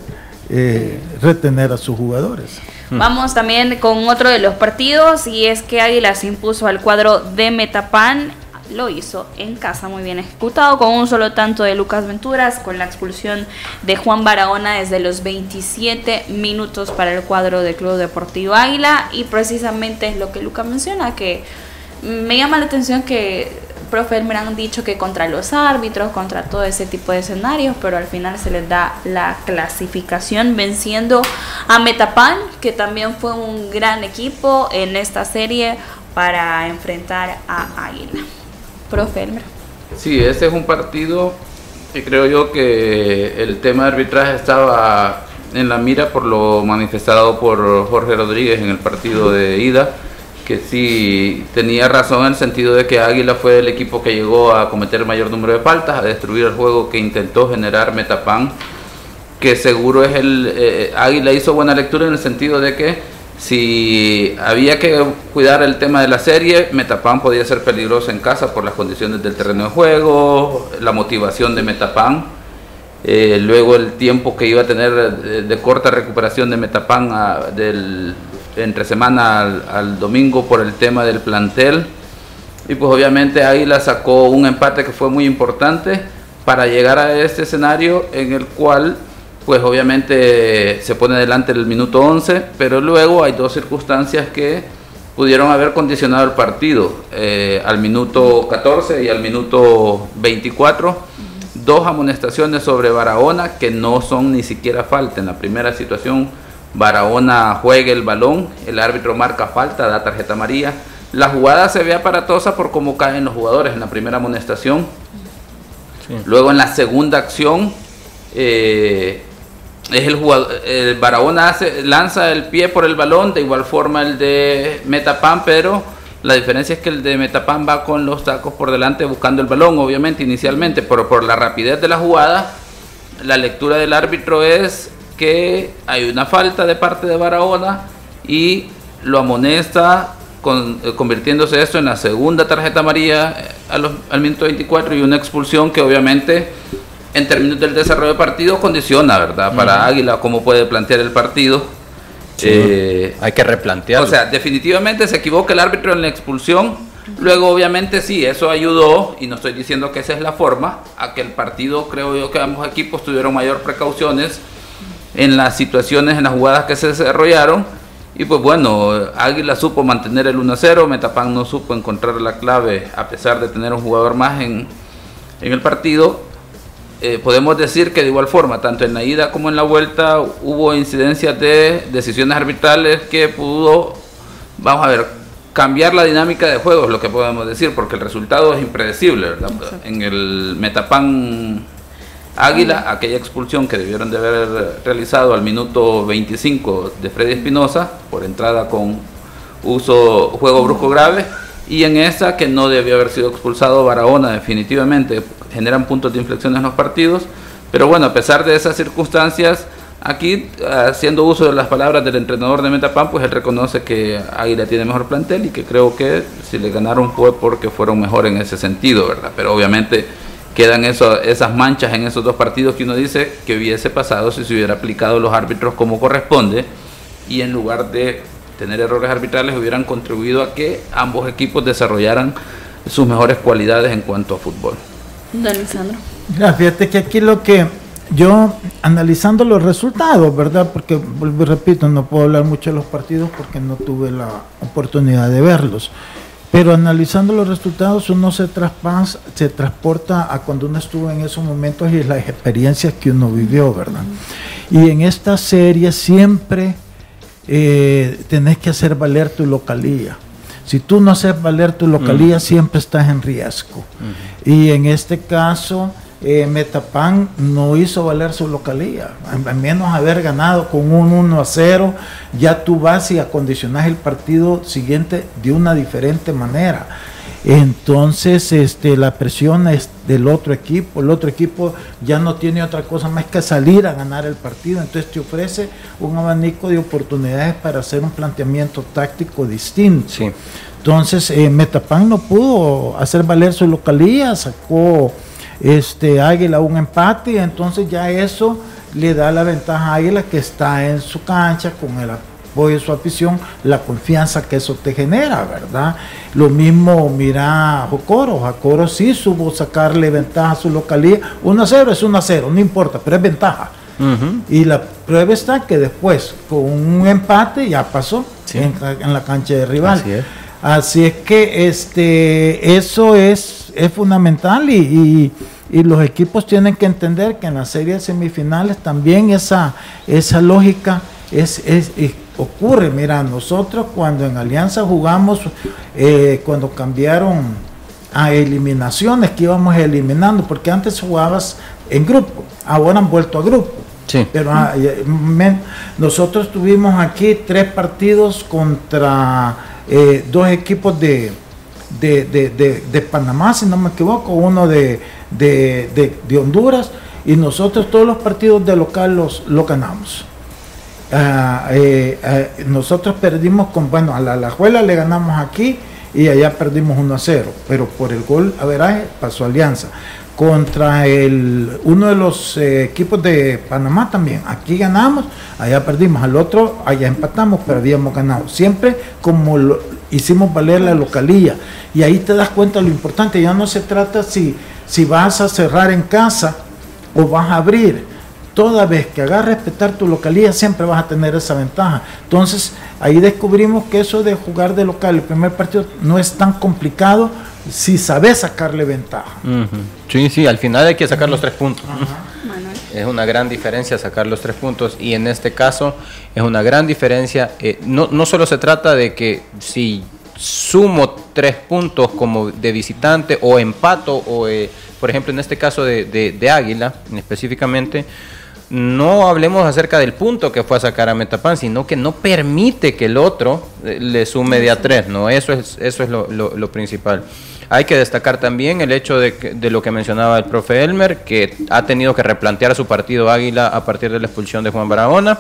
eh, retener a sus jugadores. Hmm. Vamos también con otro de los partidos y es que Águilas impuso al cuadro de Metapan lo hizo en casa muy bien ejecutado con un solo tanto de Lucas Venturas con la expulsión de Juan Barahona desde los 27 minutos para el cuadro del Club Deportivo Águila y precisamente es lo que Lucas menciona que me llama la atención que profe me han dicho que contra los árbitros, contra todo ese tipo de escenarios, pero al final se les da la clasificación venciendo a Metapan, que también fue un gran equipo en esta serie para enfrentar a Águila. Profe Sí, ese es un partido que creo yo que el tema de arbitraje estaba en la mira por lo manifestado por Jorge Rodríguez en el partido de ida, que sí tenía razón en el sentido de que Águila fue el equipo que llegó a cometer el mayor número de faltas, a destruir el juego que intentó generar Metapan, que seguro es el... Eh, Águila hizo buena lectura en el sentido de que si había que cuidar el tema de la serie, Metapan podía ser peligroso en casa por las condiciones del terreno de juego, la motivación de Metapan, eh, luego el tiempo que iba a tener de, corta recuperación de Metapan del, entre semana al, domingo por el tema del plantel. Y pues obviamente Águila sacó un empate que fue muy importante para llegar a este escenario en el cual pues obviamente se pone adelante el minuto 11, pero luego hay dos circunstancias que pudieron haber condicionado el partido. Eh, al minuto 14 y al minuto 24, dos amonestaciones sobre Barahona que no son ni siquiera falta. En la primera situación, Barahona juega el balón, el árbitro marca falta, da tarjeta amarilla. La jugada se ve aparatosa por cómo caen los jugadores en la primera amonestación. Luego en la segunda acción, eh, es el jugador, el Barahona lanza el pie por el balón, de igual forma el de Metapan, pero la diferencia es que el de Metapan va con los tacos por delante buscando el balón, obviamente, inicialmente, pero por la rapidez de la jugada, la lectura del árbitro es que hay una falta de parte de Barahona y lo amonesta eh, convirtiéndose esto en la segunda tarjeta amarilla eh, al minuto 24 y una expulsión que obviamente en términos del desarrollo de partido condiciona, ¿verdad? Para Águila cómo puede plantear el partido. Eh, hay que replantearlo. O sea, definitivamente se equivoca el árbitro en la expulsión. Luego, obviamente, sí, eso ayudó, y no estoy diciendo que esa es la forma, a que el partido, creo yo que ambos equipos tuvieron mayor precauciones en las situaciones, en las jugadas que se desarrollaron y pues bueno, Águila supo mantener el 1-0, Metapan no supo encontrar la clave a pesar de tener un jugador más en, el partido. Eh, podemos decir que de igual forma, tanto en la ida como en la vuelta, hubo incidencias de decisiones arbitrales que pudo, vamos a ver, cambiar la dinámica de juego, es lo que podemos decir, porque el resultado es impredecible, ¿verdad? En el Metapan Águila, aquella expulsión que debieron de haber realizado al minuto 25 de Freddy Espinosa por entrada con uso juego brusco grave y en esa que no debió haber sido expulsado Barahona definitivamente generan puntos de inflexión en los partidos. Pero bueno a pesar de esas circunstancias aquí haciendo uso de las palabras del entrenador de Metapan pues él reconoce que Águila tiene mejor plantel y que creo que si le ganaron fue porque fueron mejor en ese sentido verdad pero obviamente quedan eso, esas manchas en esos dos partidos que uno dice que hubiese pasado si se hubiera aplicado los árbitros como corresponde. Y en lugar de tener errores arbitrales hubieran contribuido a que ambos equipos desarrollaran sus mejores cualidades en cuanto a fútbol. Don Lisandro. fíjate que aquí lo que yo, analizando los resultados, ¿verdad? Porque, repito, no puedo hablar mucho de los partidos porque no tuve la oportunidad de verlos. Pero analizando los resultados, uno se traspasa, se transporta a cuando uno estuvo en esos momentos y las experiencias que uno vivió, ¿verdad? Y en esta serie siempre eh, tenés que hacer valer tu localía. Si tú no haces valer tu localía, siempre estás en riesgo. Y en este caso, eh, Metapan no hizo valer su localía, al menos haber ganado con un 1 a 0, ya tú vas y acondicionas el partido siguiente de una diferente manera. Entonces, este, la presión es del otro equipo, el otro equipo ya no tiene otra cosa más que salir a ganar el partido, entonces te ofrece un abanico de oportunidades para hacer un planteamiento táctico distinto. Entonces, eh, Metapan no pudo hacer valer su localía, sacó este Águila un empate, entonces ya eso le da la ventaja a Águila que está en su cancha con el apoyo de su afición, la confianza que eso te genera, ¿verdad? Lo mismo mira Jocoro, Jocoro sí supo sacarle ventaja a su localidad, 1 a 0 es 1 a 0, no importa, pero es ventaja. Y la prueba está que después, con un empate, ya pasó en, la cancha de rival. Así es. Así es que este, eso es, es fundamental y y los equipos tienen que entender que en las series semifinales también esa, esa lógica es, ocurre. Mira, nosotros cuando en Alianza jugamos, eh, cuando cambiaron a eliminaciones, que íbamos eliminando, porque antes jugabas en grupo, ahora han vuelto a grupo. Sí. Pero ah, nosotros tuvimos aquí tres partidos contra eh, dos equipos de, de Panamá, si no me equivoco, uno de de, Honduras y nosotros todos los partidos de local los, lo ganamos. Ah, eh, eh, nosotros perdimos con, bueno, a la Alajuela le ganamos aquí y allá perdimos 1 a 0, pero por el gol a ver pasó Alianza. Contra el, uno de los eh, equipos de Panamá también, aquí ganamos, allá perdimos, al otro allá empatamos, pero habíamos ganado. Siempre como lo, hicimos valer la localía y ahí te das cuenta lo importante, ya no se trata si si vas a cerrar en casa o vas a abrir, toda vez que hagas respetar tu localidad siempre vas a tener esa ventaja. Entonces ahí descubrimos que eso de jugar de local el primer partido no es tan complicado si sabes sacarle ventaja. Sí, sí, al final hay que sacar los tres puntos. Es una gran diferencia sacar los tres puntos y en este caso es una gran diferencia. Eh, no, no solo se trata de que si sumo tres puntos como de visitante o empato o, eh, por ejemplo, en este caso de, de, Águila específicamente, no hablemos acerca del punto que fue a sacar a Metapan, sino que no permite que el otro eh, le sume de a tres, ¿no? Eso es, eso es lo, principal. Hay que destacar también el hecho de, que- de lo que mencionaba el profe Elmer, que ha tenido que replantear su partido Águila a partir de la expulsión de Juan Barahona,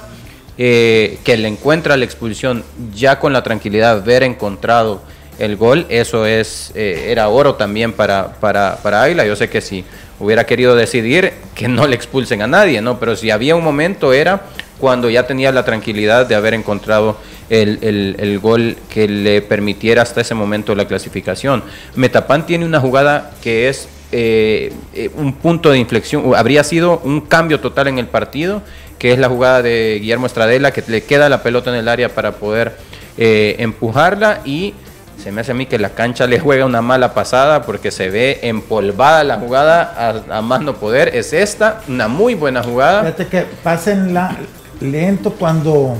eh, que le encuentra la expulsión ya con la tranquilidad, de haber encontrado el gol, eso es eh, era oro también para, para, para Águila. Yo sé que si hubiera querido decidir que no le expulsen a nadie, ¿no? Pero si había un momento era cuando ya tenía la tranquilidad de haber encontrado el, el- el gol que le permitiera hasta ese momento la clasificación. Metapan tiene una jugada que es eh, eh, un punto de inflexión, habría sido un cambio total en el partido, que es la jugada de Guillermo Estradela, que le queda la pelota en el área para poder empujarla y se me hace a mí que la cancha le juega una mala pasada porque se ve empolvada la jugada a, a más no poder. Es esta, una muy buena jugada. Fíjate que pasen la, lento cuando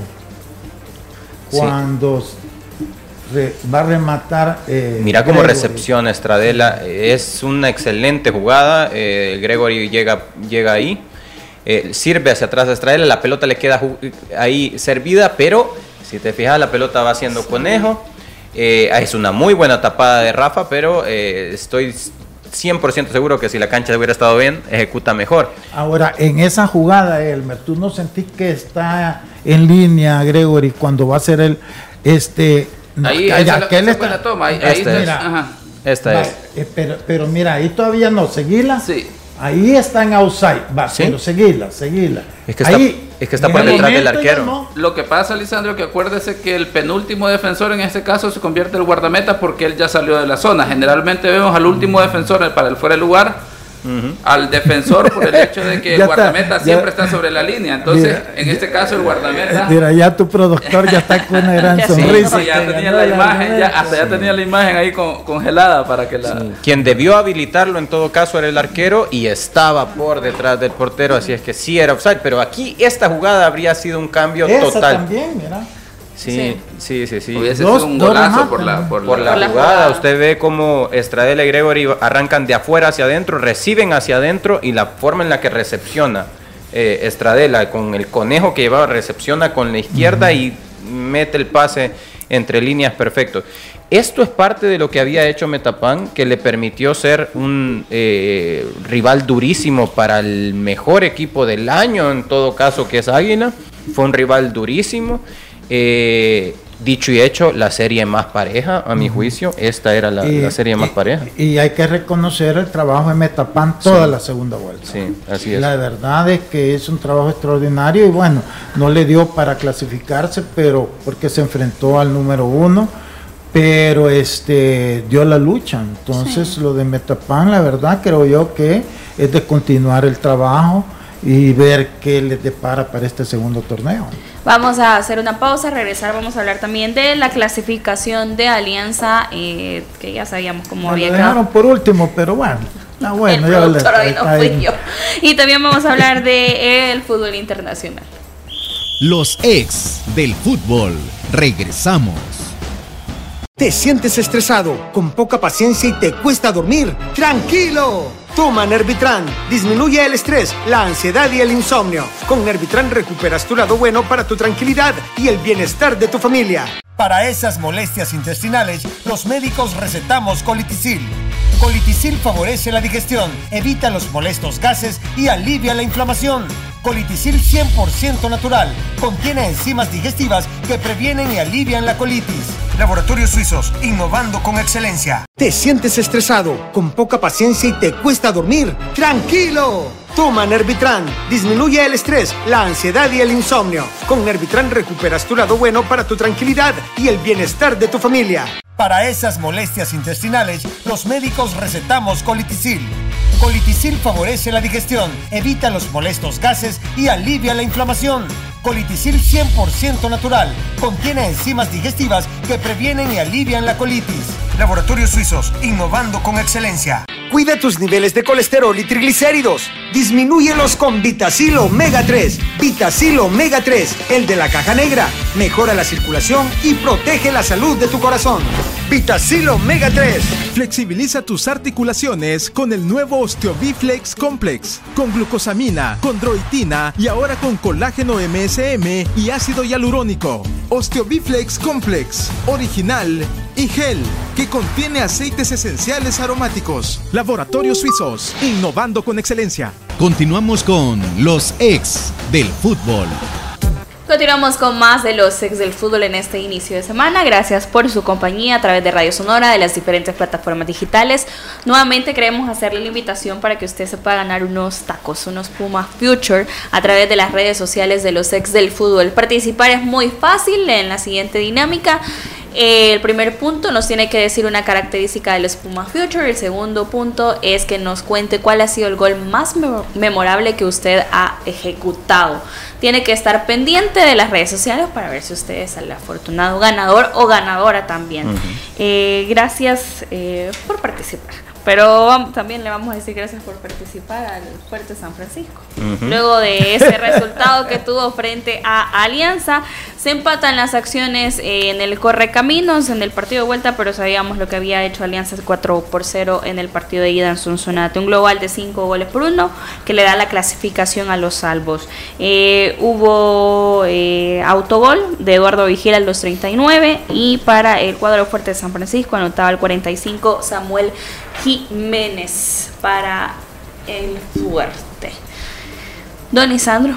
Sí. cuando re- va a rematar. eh, Mira cómo recepciona Estradela, es una excelente jugada, eh, Gregory llega, llega ahí, eh, sirve hacia atrás a Estradela, la pelota le queda ahí servida, pero si te fijas la pelota va haciendo conejo, eh, es una muy buena tapada de Rafa, pero eh, estoy 100% seguro que si la cancha hubiera estado bien, ejecuta mejor. Ahora, en esa jugada, Elmer, ¿tú no sentís que está en línea Gregory cuando va a ser el este no, Ahí, ya, esa, esa está- toma. Ahí, Este ahí es. está- ajá. Esta Va, es. eh, pero, pero mira, ahí todavía no, seguila. Sí. Ahí está en outside, va, Sí. pero seguila, seguila. Es que está- es que está en por el detrás del arquero. no. Lo que pasa, Lisandro, que acuérdese que el penúltimo defensor en este caso se convierte en el guardameta porque él ya salió de la zona. Generalmente vemos al último defensor para el fuera de lugar, al defensor por el hecho de que el está, guardameta ya- siempre está sobre la línea. Entonces, Mira, en este caso, el guardameta. Mira, ya tu productor ya está con una gran sonrisa. sí, ya tenía la imagen, ya, hasta ya tenía la imagen ahí con- congelada para que la. Quien debió habilitarlo en todo caso era el arquero y estaba por detrás del portero, así es que sí era offside, pero aquí esta jugada habría sido un cambio Esa total. también, mira. Sí, sí, sí, sí. Hubiese Dos- sido un golazo por la, por Por la- la, Por la jugada, jugada. usted ve como Estradela y Gregory arrancan de afuera hacia adentro, reciben hacia adentro y la forma en la que recepciona eh, Estradela con el conejo que llevaba, recepciona con la izquierda y mete el pase entre líneas perfecto. Esto es parte de lo que había hecho Metapan, que le permitió ser un eh, rival durísimo para el mejor equipo del año, en todo caso, que es Águila. Fue un rival durísimo. Eh, dicho y hecho, la serie más pareja, a mi juicio, esta era la, Y- la serie más y- pareja. Y hay que reconocer el trabajo de Metapan toda Sí. la segunda vuelta. Sí, así es. La verdad es que es un trabajo extraordinario y bueno, no le dio para clasificarse, pero porque se enfrentó al número uno, pero este dio la lucha. Entonces lo de Metapan, la verdad creo yo que es de continuar el trabajo y ver qué les depara para este segundo torneo. Vamos a hacer una pausa, regresar, vamos a hablar también de la clasificación de Alianza, eh, que ya sabíamos cómo Me había lo quedado. dejaron por último, pero bueno, está bueno. el ya hoy no fui yo. Y también vamos a hablar de el fútbol internacional. Los ex del fútbol. Regresamos. ¿Te sientes estresado, con poca paciencia y te cuesta dormir? ¡Tranquilo! Toma Nervitran. Disminuye el estrés, la ansiedad y el insomnio. Con Nervitran recuperas tu lado bueno para tu tranquilidad y el bienestar de tu familia. Para esas molestias intestinales, los médicos recetamos colitisil. Colitisil favorece la digestión, evita los molestos gases y alivia la inflamación. Colitisil 100% natural. Contiene enzimas digestivas que previenen y alivian la colitis. Laboratorios Suizos, innovando con excelencia. ¿Te sientes estresado, con poca paciencia y te cuesta dormir? ¡Tranquilo! Toma Nervitran. Disminuye el estrés, la ansiedad y el insomnio. Con Nervitran recuperas tu lado bueno para tu tranquilidad y el bienestar de tu familia. Para esas molestias intestinales, los médicos recetamos colitisil. Colitisil favorece la digestión, evita los molestos gases y alivia la inflamación. Colitisil 100% natural. Contiene enzimas digestivas que previenen y alivian la colitis. Laboratorios Suizos, innovando con excelencia. Cuida tus niveles de colesterol y triglicéridos. Disminúyelos con Vitacil Omega 3. Vitacil Omega 3, el de la caja negra. Mejora la circulación y protege la salud de tu corazón. Vitacilo Omega 3. Flexibiliza tus articulaciones con el nuevo Osteobiflex Complex, con glucosamina, condroitina y ahora con colágeno Y ácido hialurónico. Osteobiflex Complex, original y gel, que contiene aceites esenciales aromáticos. Laboratorios Suizos, innovando con excelencia. Continuamos con los ex del fútbol. Continuamos con más de los ex del fútbol en este inicio de semana. Gracias por su compañía a través de Radio Sonora, de las diferentes plataformas digitales. Nuevamente queremos hacerle la invitación para que usted se pueda ganar unos tacos, unos Puma Future a través de las redes sociales de los ex del fútbol. Participar es muy fácil en la siguiente dinámica. El primer punto nos tiene que decir una característica del Puma Future. El segundo punto es que nos cuente cuál ha sido el gol más memorable que usted ha ejecutado. Tiene que estar pendiente de las redes sociales para ver si usted es el afortunado ganador o ganadora también. Eh, gracias eh, por participar. Pero también le vamos a decir gracias por participar al Fuerte San Francisco. Luego de ese resultado que tuvo frente a Alianza, se empatan las acciones en el Correcaminos, en el partido de vuelta, pero sabíamos lo que había hecho Alianza 4 por 0 en el partido de ida en Sonsonate. Un global de 5 goles por 1 que le da la clasificación a los salvos. Eh, hubo eh, autogol de Eduardo Vigil al 2.39 y para el cuadro fuerte de San Francisco anotaba el 45 Samuel Jiménez para el fuerte. Don Isandro.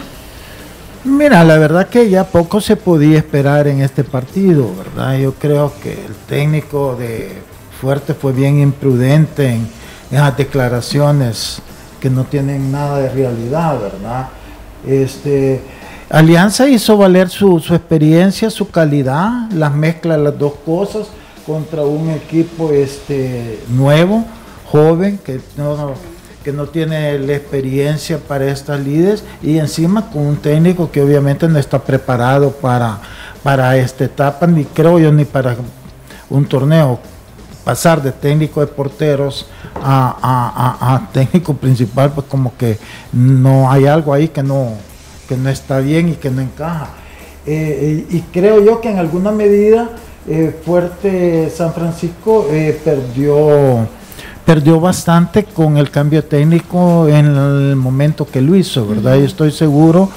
Mira, la verdad que ya poco se podía esperar en este partido, ¿verdad? Yo creo que el técnico de Fuerte fue bien imprudente en esas declaraciones que no tienen nada de realidad, ¿verdad? Este, Alianza hizo valer su, su experiencia, su calidad, las mezcla las dos cosas contra un equipo este, nuevo, joven, que no que no tiene la experiencia para estas líderes y encima con un técnico que obviamente no está preparado para, para esta etapa, ni creo yo ni para un torneo. Pasar de técnico de porteros a, técnico principal, pues como que no hay algo ahí que no, que no está bien y que no encaja. Eh, y, creo yo que en alguna medida eh, Fuerte San Francisco eh, perdió perdió bastante con el cambio técnico en el momento que lo hizo, ¿verdad? Y estoy seguro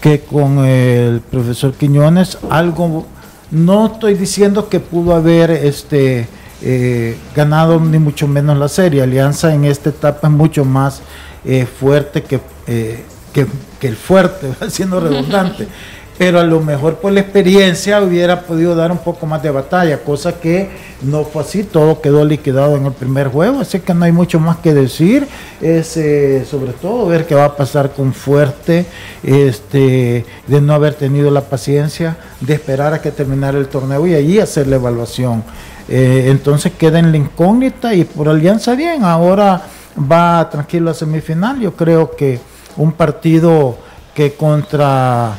que con el profesor Quiñones algo, no estoy diciendo que pudo haber este eh, ganado ni mucho menos la serie. Alianza en esta etapa es mucho más eh, fuerte que, eh, que, que, el fuerte, siendo redundante pero a lo mejor por la experiencia hubiera podido dar un poco más de batalla, cosa que no fue así, todo quedó liquidado en el primer juego, así que no hay mucho más que decir, es eh, sobre todo ver qué va a pasar con Fuerte, este, de no haber tenido la paciencia de esperar a que terminara el torneo y allí hacer la evaluación. Eh, entonces queda en la incógnita y por Alianza bien, ahora va tranquilo a semifinal, yo creo que un partido que contra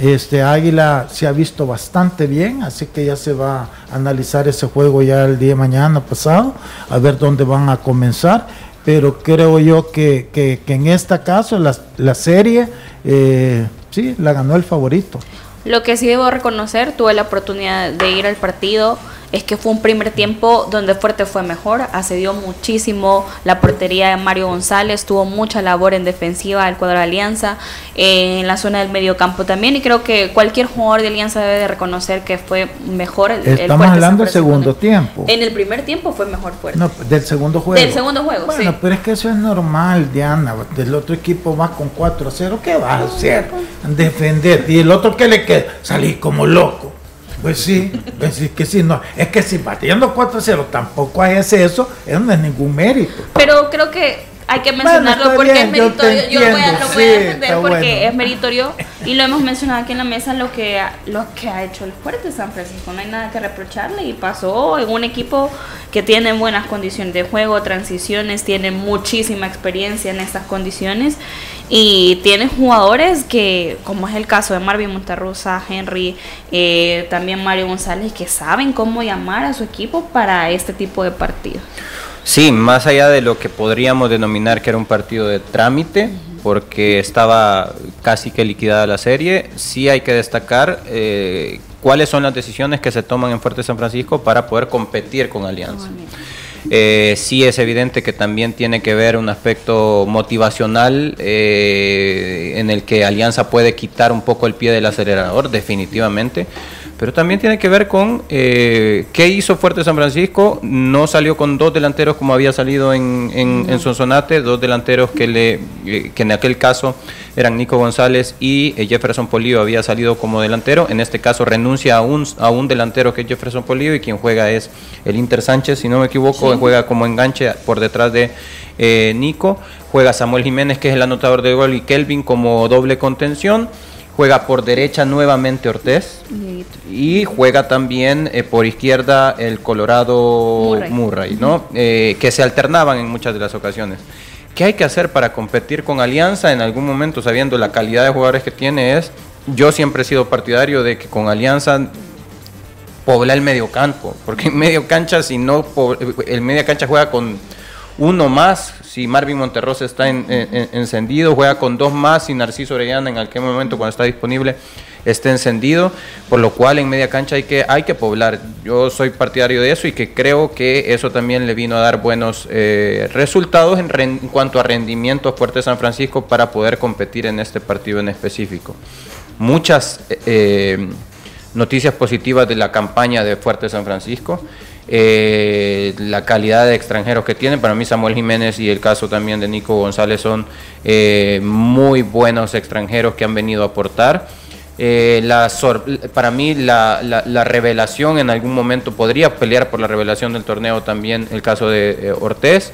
este Águila se ha visto bastante bien, así que ya se va a analizar ese juego ya el día de mañana pasado, a ver dónde van a comenzar. Pero creo yo que, que, en este caso la, la serie eh, sí la ganó el favorito. Lo que sí debo reconocer, tuve la oportunidad de ir al partido es que fue un primer tiempo donde Fuerte fue mejor, asedió muchísimo la portería de Mario González, tuvo mucha labor en defensiva del cuadro de Alianza, en la zona del medio campo también, y creo que cualquier jugador de Alianza debe de reconocer que fue mejor. El, Estamos hablando del segundo tiempo. En el primer tiempo fue mejor Fuerte. No, del segundo juego. Del segundo juego, bueno, pero es que eso es normal, Diana, del otro equipo va con 4 a 0, ¿qué va a hacer? Defender, y el otro que le queda, salir como loco. Pues sí, pues que sí, no. Es que si partiendo 4-0 tampoco hay ese eso, eso no es ningún mérito. Pero creo que hay que mencionarlo porque es meritorio. Yo, voy a, lo voy a defender porque es meritorio y lo hemos mencionado aquí en la mesa lo que, lo que ha hecho el fuerte San Francisco. No hay nada que reprocharle y pasó en un equipo que tiene buenas condiciones de juego, transiciones, tiene muchísima experiencia en estas condiciones y tiene jugadores que, como es el caso de Marvin Monterrosa, Henry, eh, también Mario González, que saben cómo llamar a su equipo para este tipo de partidos. Sí, más allá de lo que podríamos denominar que era un partido de trámite, porque estaba casi que liquidada la serie, sí hay que destacar eh, cuáles son las decisiones que se toman en Fuerte San Francisco para poder competir con Alianza. Eh, sí es evidente que también tiene que ver un aspecto motivacional eh, en el que Alianza puede quitar un poco el pie del acelerador, definitivamente. Pero también tiene que ver con eh, qué hizo Fuerte San Francisco. No salió con dos delanteros como había salido en, en, Sonsonate, dos delanteros que, le, eh, que en aquel caso eran Nico González y eh, Jefferson Polillo había salido como delantero. En este caso renuncia a un, a un delantero que es Jefferson Polillo y quien juega es el Inter Sánchez, si no me equivoco, juega como enganche por detrás de Nico. Juega Samuel Jiménez, que es el anotador de gol, y Kelvin como doble contención. Juega por derecha nuevamente Ortez y juega también eh, por izquierda el Colorado Murray, ¿no? Eh, que se alternaban en muchas de las ocasiones. ¿Qué hay que hacer para competir con Alianza en algún momento, sabiendo la calidad de jugadores que tiene? Es, yo siempre he sido partidario de que con Alianza pobla el medio campo, porque en medio cancha, si no, el media cancha juega con uno más, si Marvin Monterrosa está encendido, juega con dos más y Narciso Orellana en aquel momento cuando está disponible esté encendido, por lo cual en media cancha hay que, hay que poblar. Yo soy partidario de eso y que creo que eso también le vino a dar buenos eh, resultados en, en, cuanto a rendimiento fuerte San Francisco para poder competir en este partido en específico. Muchas eh, noticias positivas de la campaña de Fuerte San Francisco. Eh, la calidad de extranjeros que tienen. Para mí Samuel Jiménez y el caso también de Nico González son eh, muy buenos extranjeros que han venido a aportar. Eh, para mí la, revelación en algún momento podría pelear por la revelación del torneo también el caso de Ortez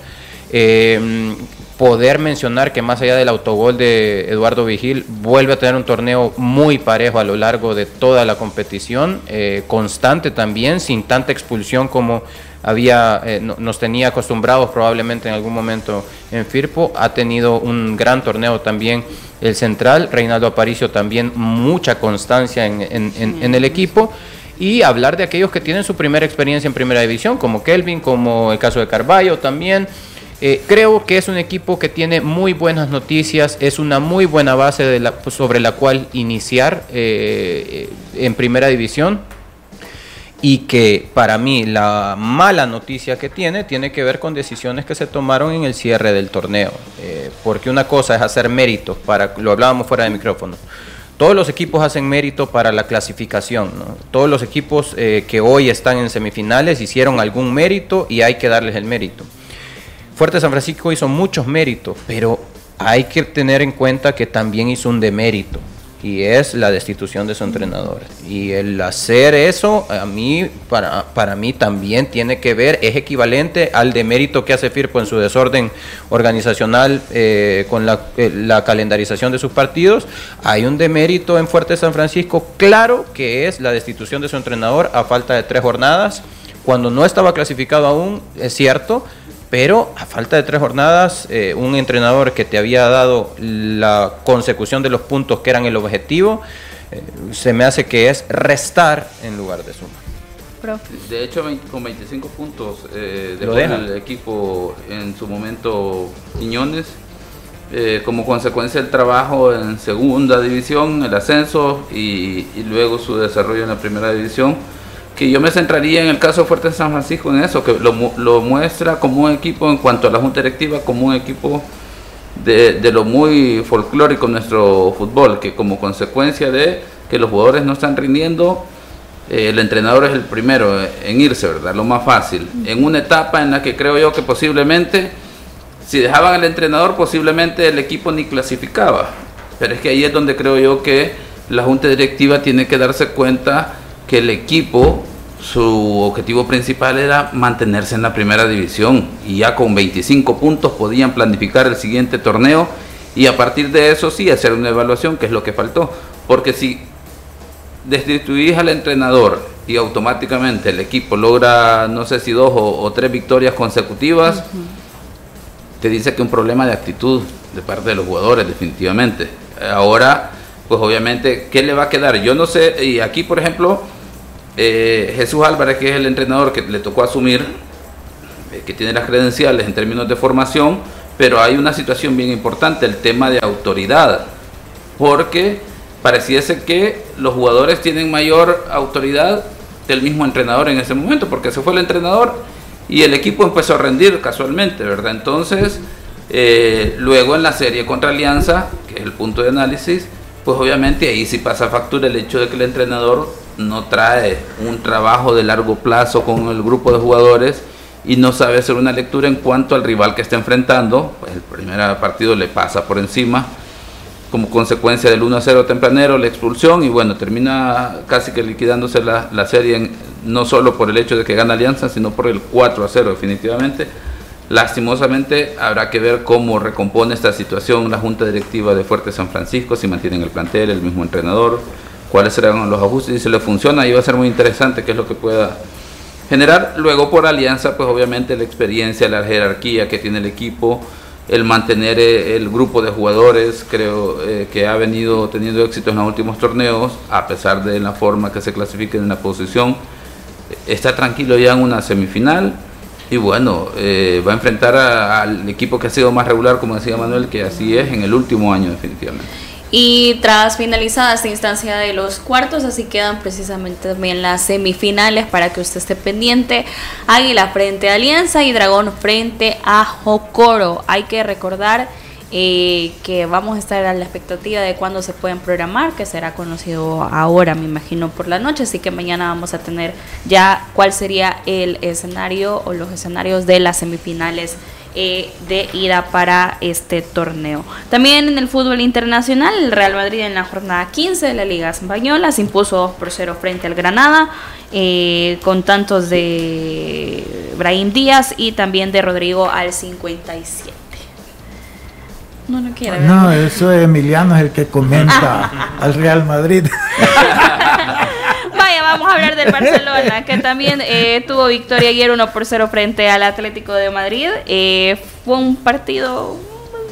poder mencionar que más allá del autogol de Eduardo Vigil, vuelve a tener un torneo muy parejo a lo largo de toda la competición, eh, constante también, sin tanta expulsión como había eh, nos tenía acostumbrados probablemente en algún momento en Firpo. Ha tenido un gran torneo también el central, Reinaldo Aparicio también mucha constancia en, en el equipo y hablar de aquellos que tienen su primera experiencia en primera división, como Kelvin, como el caso de Carballo también. Eh, creo que es un equipo que tiene muy buenas noticias, es una muy buena base de la, sobre la cual iniciar eh, en primera división y que para mí la mala noticia que tiene tiene que ver con decisiones que se tomaron en el cierre del torneo, eh, porque una cosa es hacer méritos, para, lo hablábamos fuera de micrófono, todos los equipos hacen mérito para la clasificación. Todos los equipos que hoy están en semifinales hicieron algún mérito y hay que darles el mérito. Fuerte San Francisco hizo muchos méritos, pero hay que tener en cuenta que también hizo un demérito y es la destitución de su entrenador. Y el hacer eso, a mí, para, para mí también tiene que ver, es equivalente al demérito que hace Firpo en su desorden organizacional eh, con la, eh, la, calendarización de sus partidos. Hay un demérito en Fuerte San Francisco, claro que es la destitución de su entrenador a falta de tres jornadas, cuando no estaba clasificado aún, es cierto, pero a falta de tres jornadas, eh, un entrenador que te había dado la consecución de los puntos que eran el objetivo, eh, se me hace que es restar en lugar de sumar. De hecho, con 25 puntos eh, dejó el equipo en su momento Quiñones, eh, como consecuencia del trabajo en segunda división, el ascenso y luego su desarrollo en la primera división que yo me centraría en el caso Fuerte San Francisco en eso, que lo, lo, muestra como un equipo en cuanto a la Junta Directiva, como un equipo de, de, lo muy folclórico nuestro fútbol, que como consecuencia de que los jugadores no están rindiendo, eh, el entrenador es el primero en irse, ¿verdad? Lo más fácil. En una etapa en la que creo yo que posiblemente, si dejaban al entrenador, posiblemente el equipo ni clasificaba. Pero es que ahí es donde creo yo que la Junta Directiva tiene que darse cuenta que el equipo, su objetivo principal era mantenerse en la primera división y ya con 25 puntos podían planificar el siguiente torneo y a partir de eso sí hacer una evaluación, que es lo que faltó. Porque si destituís al entrenador y automáticamente el equipo logra, no sé si dos o, tres victorias consecutivas, te dice que un problema de actitud de parte de los jugadores, definitivamente. Ahora, pues obviamente, ¿qué le va a quedar? Yo no sé, y aquí por ejemplo, eh, Jesús Álvarez, que es el entrenador que le tocó asumir, eh, que tiene las credenciales en términos de formación, pero hay una situación bien importante, el tema de autoridad, porque pareciese que los jugadores tienen mayor autoridad del mismo entrenador en ese momento, porque se fue el entrenador y el equipo empezó a rendir casualmente, ¿verdad? Entonces, eh, luego en la serie contra Alianza, que es el punto de análisis, pues obviamente ahí sí pasa factura el hecho de que el entrenador no trae un trabajo de largo plazo con el grupo de jugadores y no sabe hacer una lectura en cuanto al rival que está enfrentando, pues el primer partido le pasa por encima como consecuencia del 1 a 0 tempranero, la expulsión y bueno, termina casi que liquidándose la, la serie no solo por el hecho de que gana Alianza, sino por el 4 a 0 definitivamente. Lastimosamente habrá que ver cómo recompone esta situación la Junta Directiva de Fuerte San Francisco, si mantienen el plantel, el mismo entrenador, cuáles serán los ajustes y si le funciona, y va a ser muy interesante qué es lo que pueda generar. Luego por alianza, pues obviamente la experiencia, la jerarquía que tiene el equipo, el mantener eh, el grupo de jugadores, creo eh, que ha venido teniendo éxito en los últimos torneos, a pesar de la forma que se clasifique en la posición. Está tranquilo ya en una semifinal y bueno, eh, va a enfrentar al equipo que ha sido más regular, como decía Manuel, que así es en el último año definitivamente. Y tras finalizada esta instancia de los cuartos, así quedan precisamente también las semifinales para que usted esté pendiente. Águila frente a Alianza y Dragón frente a Jocoro. Hay que recordar eh, que vamos a estar a la expectativa de cuándo se pueden programar, que será conocido ahora, me imagino, por la noche. Así que mañana vamos a tener ya cuál sería el escenario o los escenarios de las semifinales eh, de ida para este torneo. También en el fútbol internacional, el Real Madrid en la jornada 15 de la Liga Española se impuso 2 por 0 frente al Granada, eh, con tantos de Brahim Díaz y también de Rodrigo al 57. No, no quiere. No, eso es Emiliano es el que comenta al Real Madrid. vamos a hablar del Barcelona, que también eh, tuvo victoria ayer 1 por 0 frente al Atlético de Madrid. Eh, fue un partido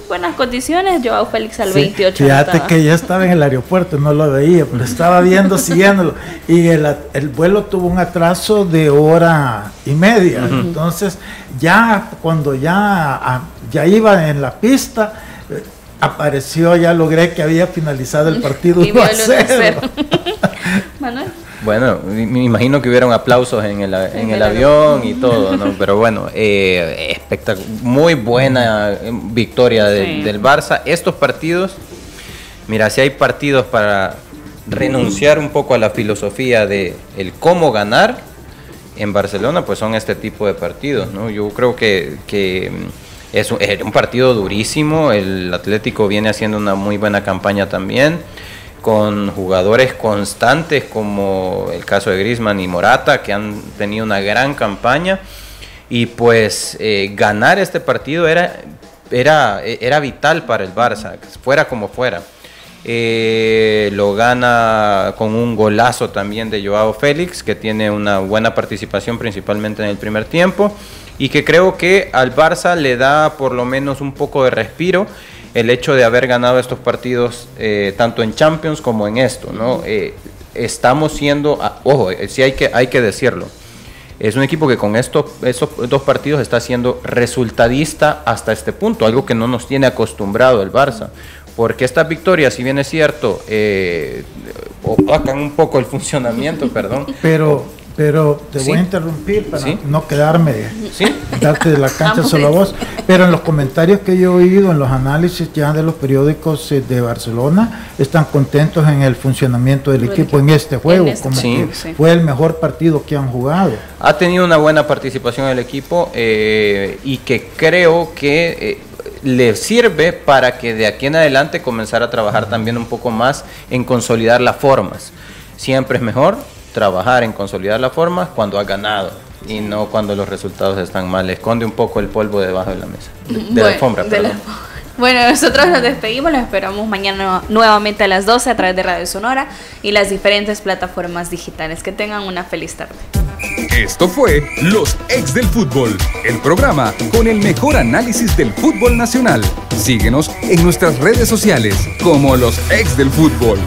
buenas condiciones, Joao Félix al 28. Fíjate que ya estaba en el aeropuerto, no lo veía, pero estaba viendo, siguiéndolo. Y el, el, vuelo tuvo un atraso de hora y media. Entonces, ya cuando ya, ya iba en la pista, eh, apareció, ya logré que había finalizado el partido. Y Manuel. Bueno, me imagino que hubieron aplausos en el, en el avión y todo, ¿no? Pero bueno, eh, muy buena eh, victoria del Barça. Estos partidos, mira, si hay partidos para renunciar un poco a la filosofía de el cómo ganar en Barcelona, pues son este tipo de partidos, ¿no? Yo creo que, que un, es un partido durísimo, el Atlético viene haciendo una muy buena campaña también con jugadores constantes como el caso de Grisman y Morata, que han tenido una gran campaña. Y pues eh, ganar este partido era, era, era vital para el Barça, fuera como fuera. Eh, lo gana con un golazo también de Joao Félix, que tiene una buena participación principalmente en el primer tiempo y que creo que al Barça le da por lo menos un poco de respiro el hecho de haber ganado estos partidos eh, tanto en Champions como en esto, ¿no? Eh, estamos siendo, ojo, eh, sí hay que, hay que decirlo, es un equipo que con estos, estos dos partidos está siendo resultadista hasta este punto, algo que no nos tiene acostumbrado el Barça. Porque estas victorias, si bien es cierto, opacan un poco el funcionamiento, perdón. Pero pero te voy a interrumpir para no quedarme, ¿Sí? darte de la cancha solo a vos. Pero en los comentarios que yo he oído, en los análisis ya de los periódicos eh, de Barcelona, están contentos en el funcionamiento del equipo en este juego, este como que fue el mejor partido que han jugado. Ha tenido una buena participación el equipo eh, y que creo que eh, le sirve para que de aquí en adelante comenzar a trabajar también un poco más en consolidar las formas. Siempre es mejor trabajar en consolidar la forma cuando ha ganado y no cuando los resultados están mal. Esconde un poco el polvo debajo de la mesa, de, la alfombra. Bueno, nosotros nos despedimos, los esperamos mañana nuevamente a las 12 a través de Radio Sonora y las diferentes plataformas digitales. Que tengan una feliz tarde. Esto fue Los Ex del Fútbol, el programa con el mejor análisis del fútbol nacional. Síguenos en nuestras redes sociales como Los Ex del Fútbol.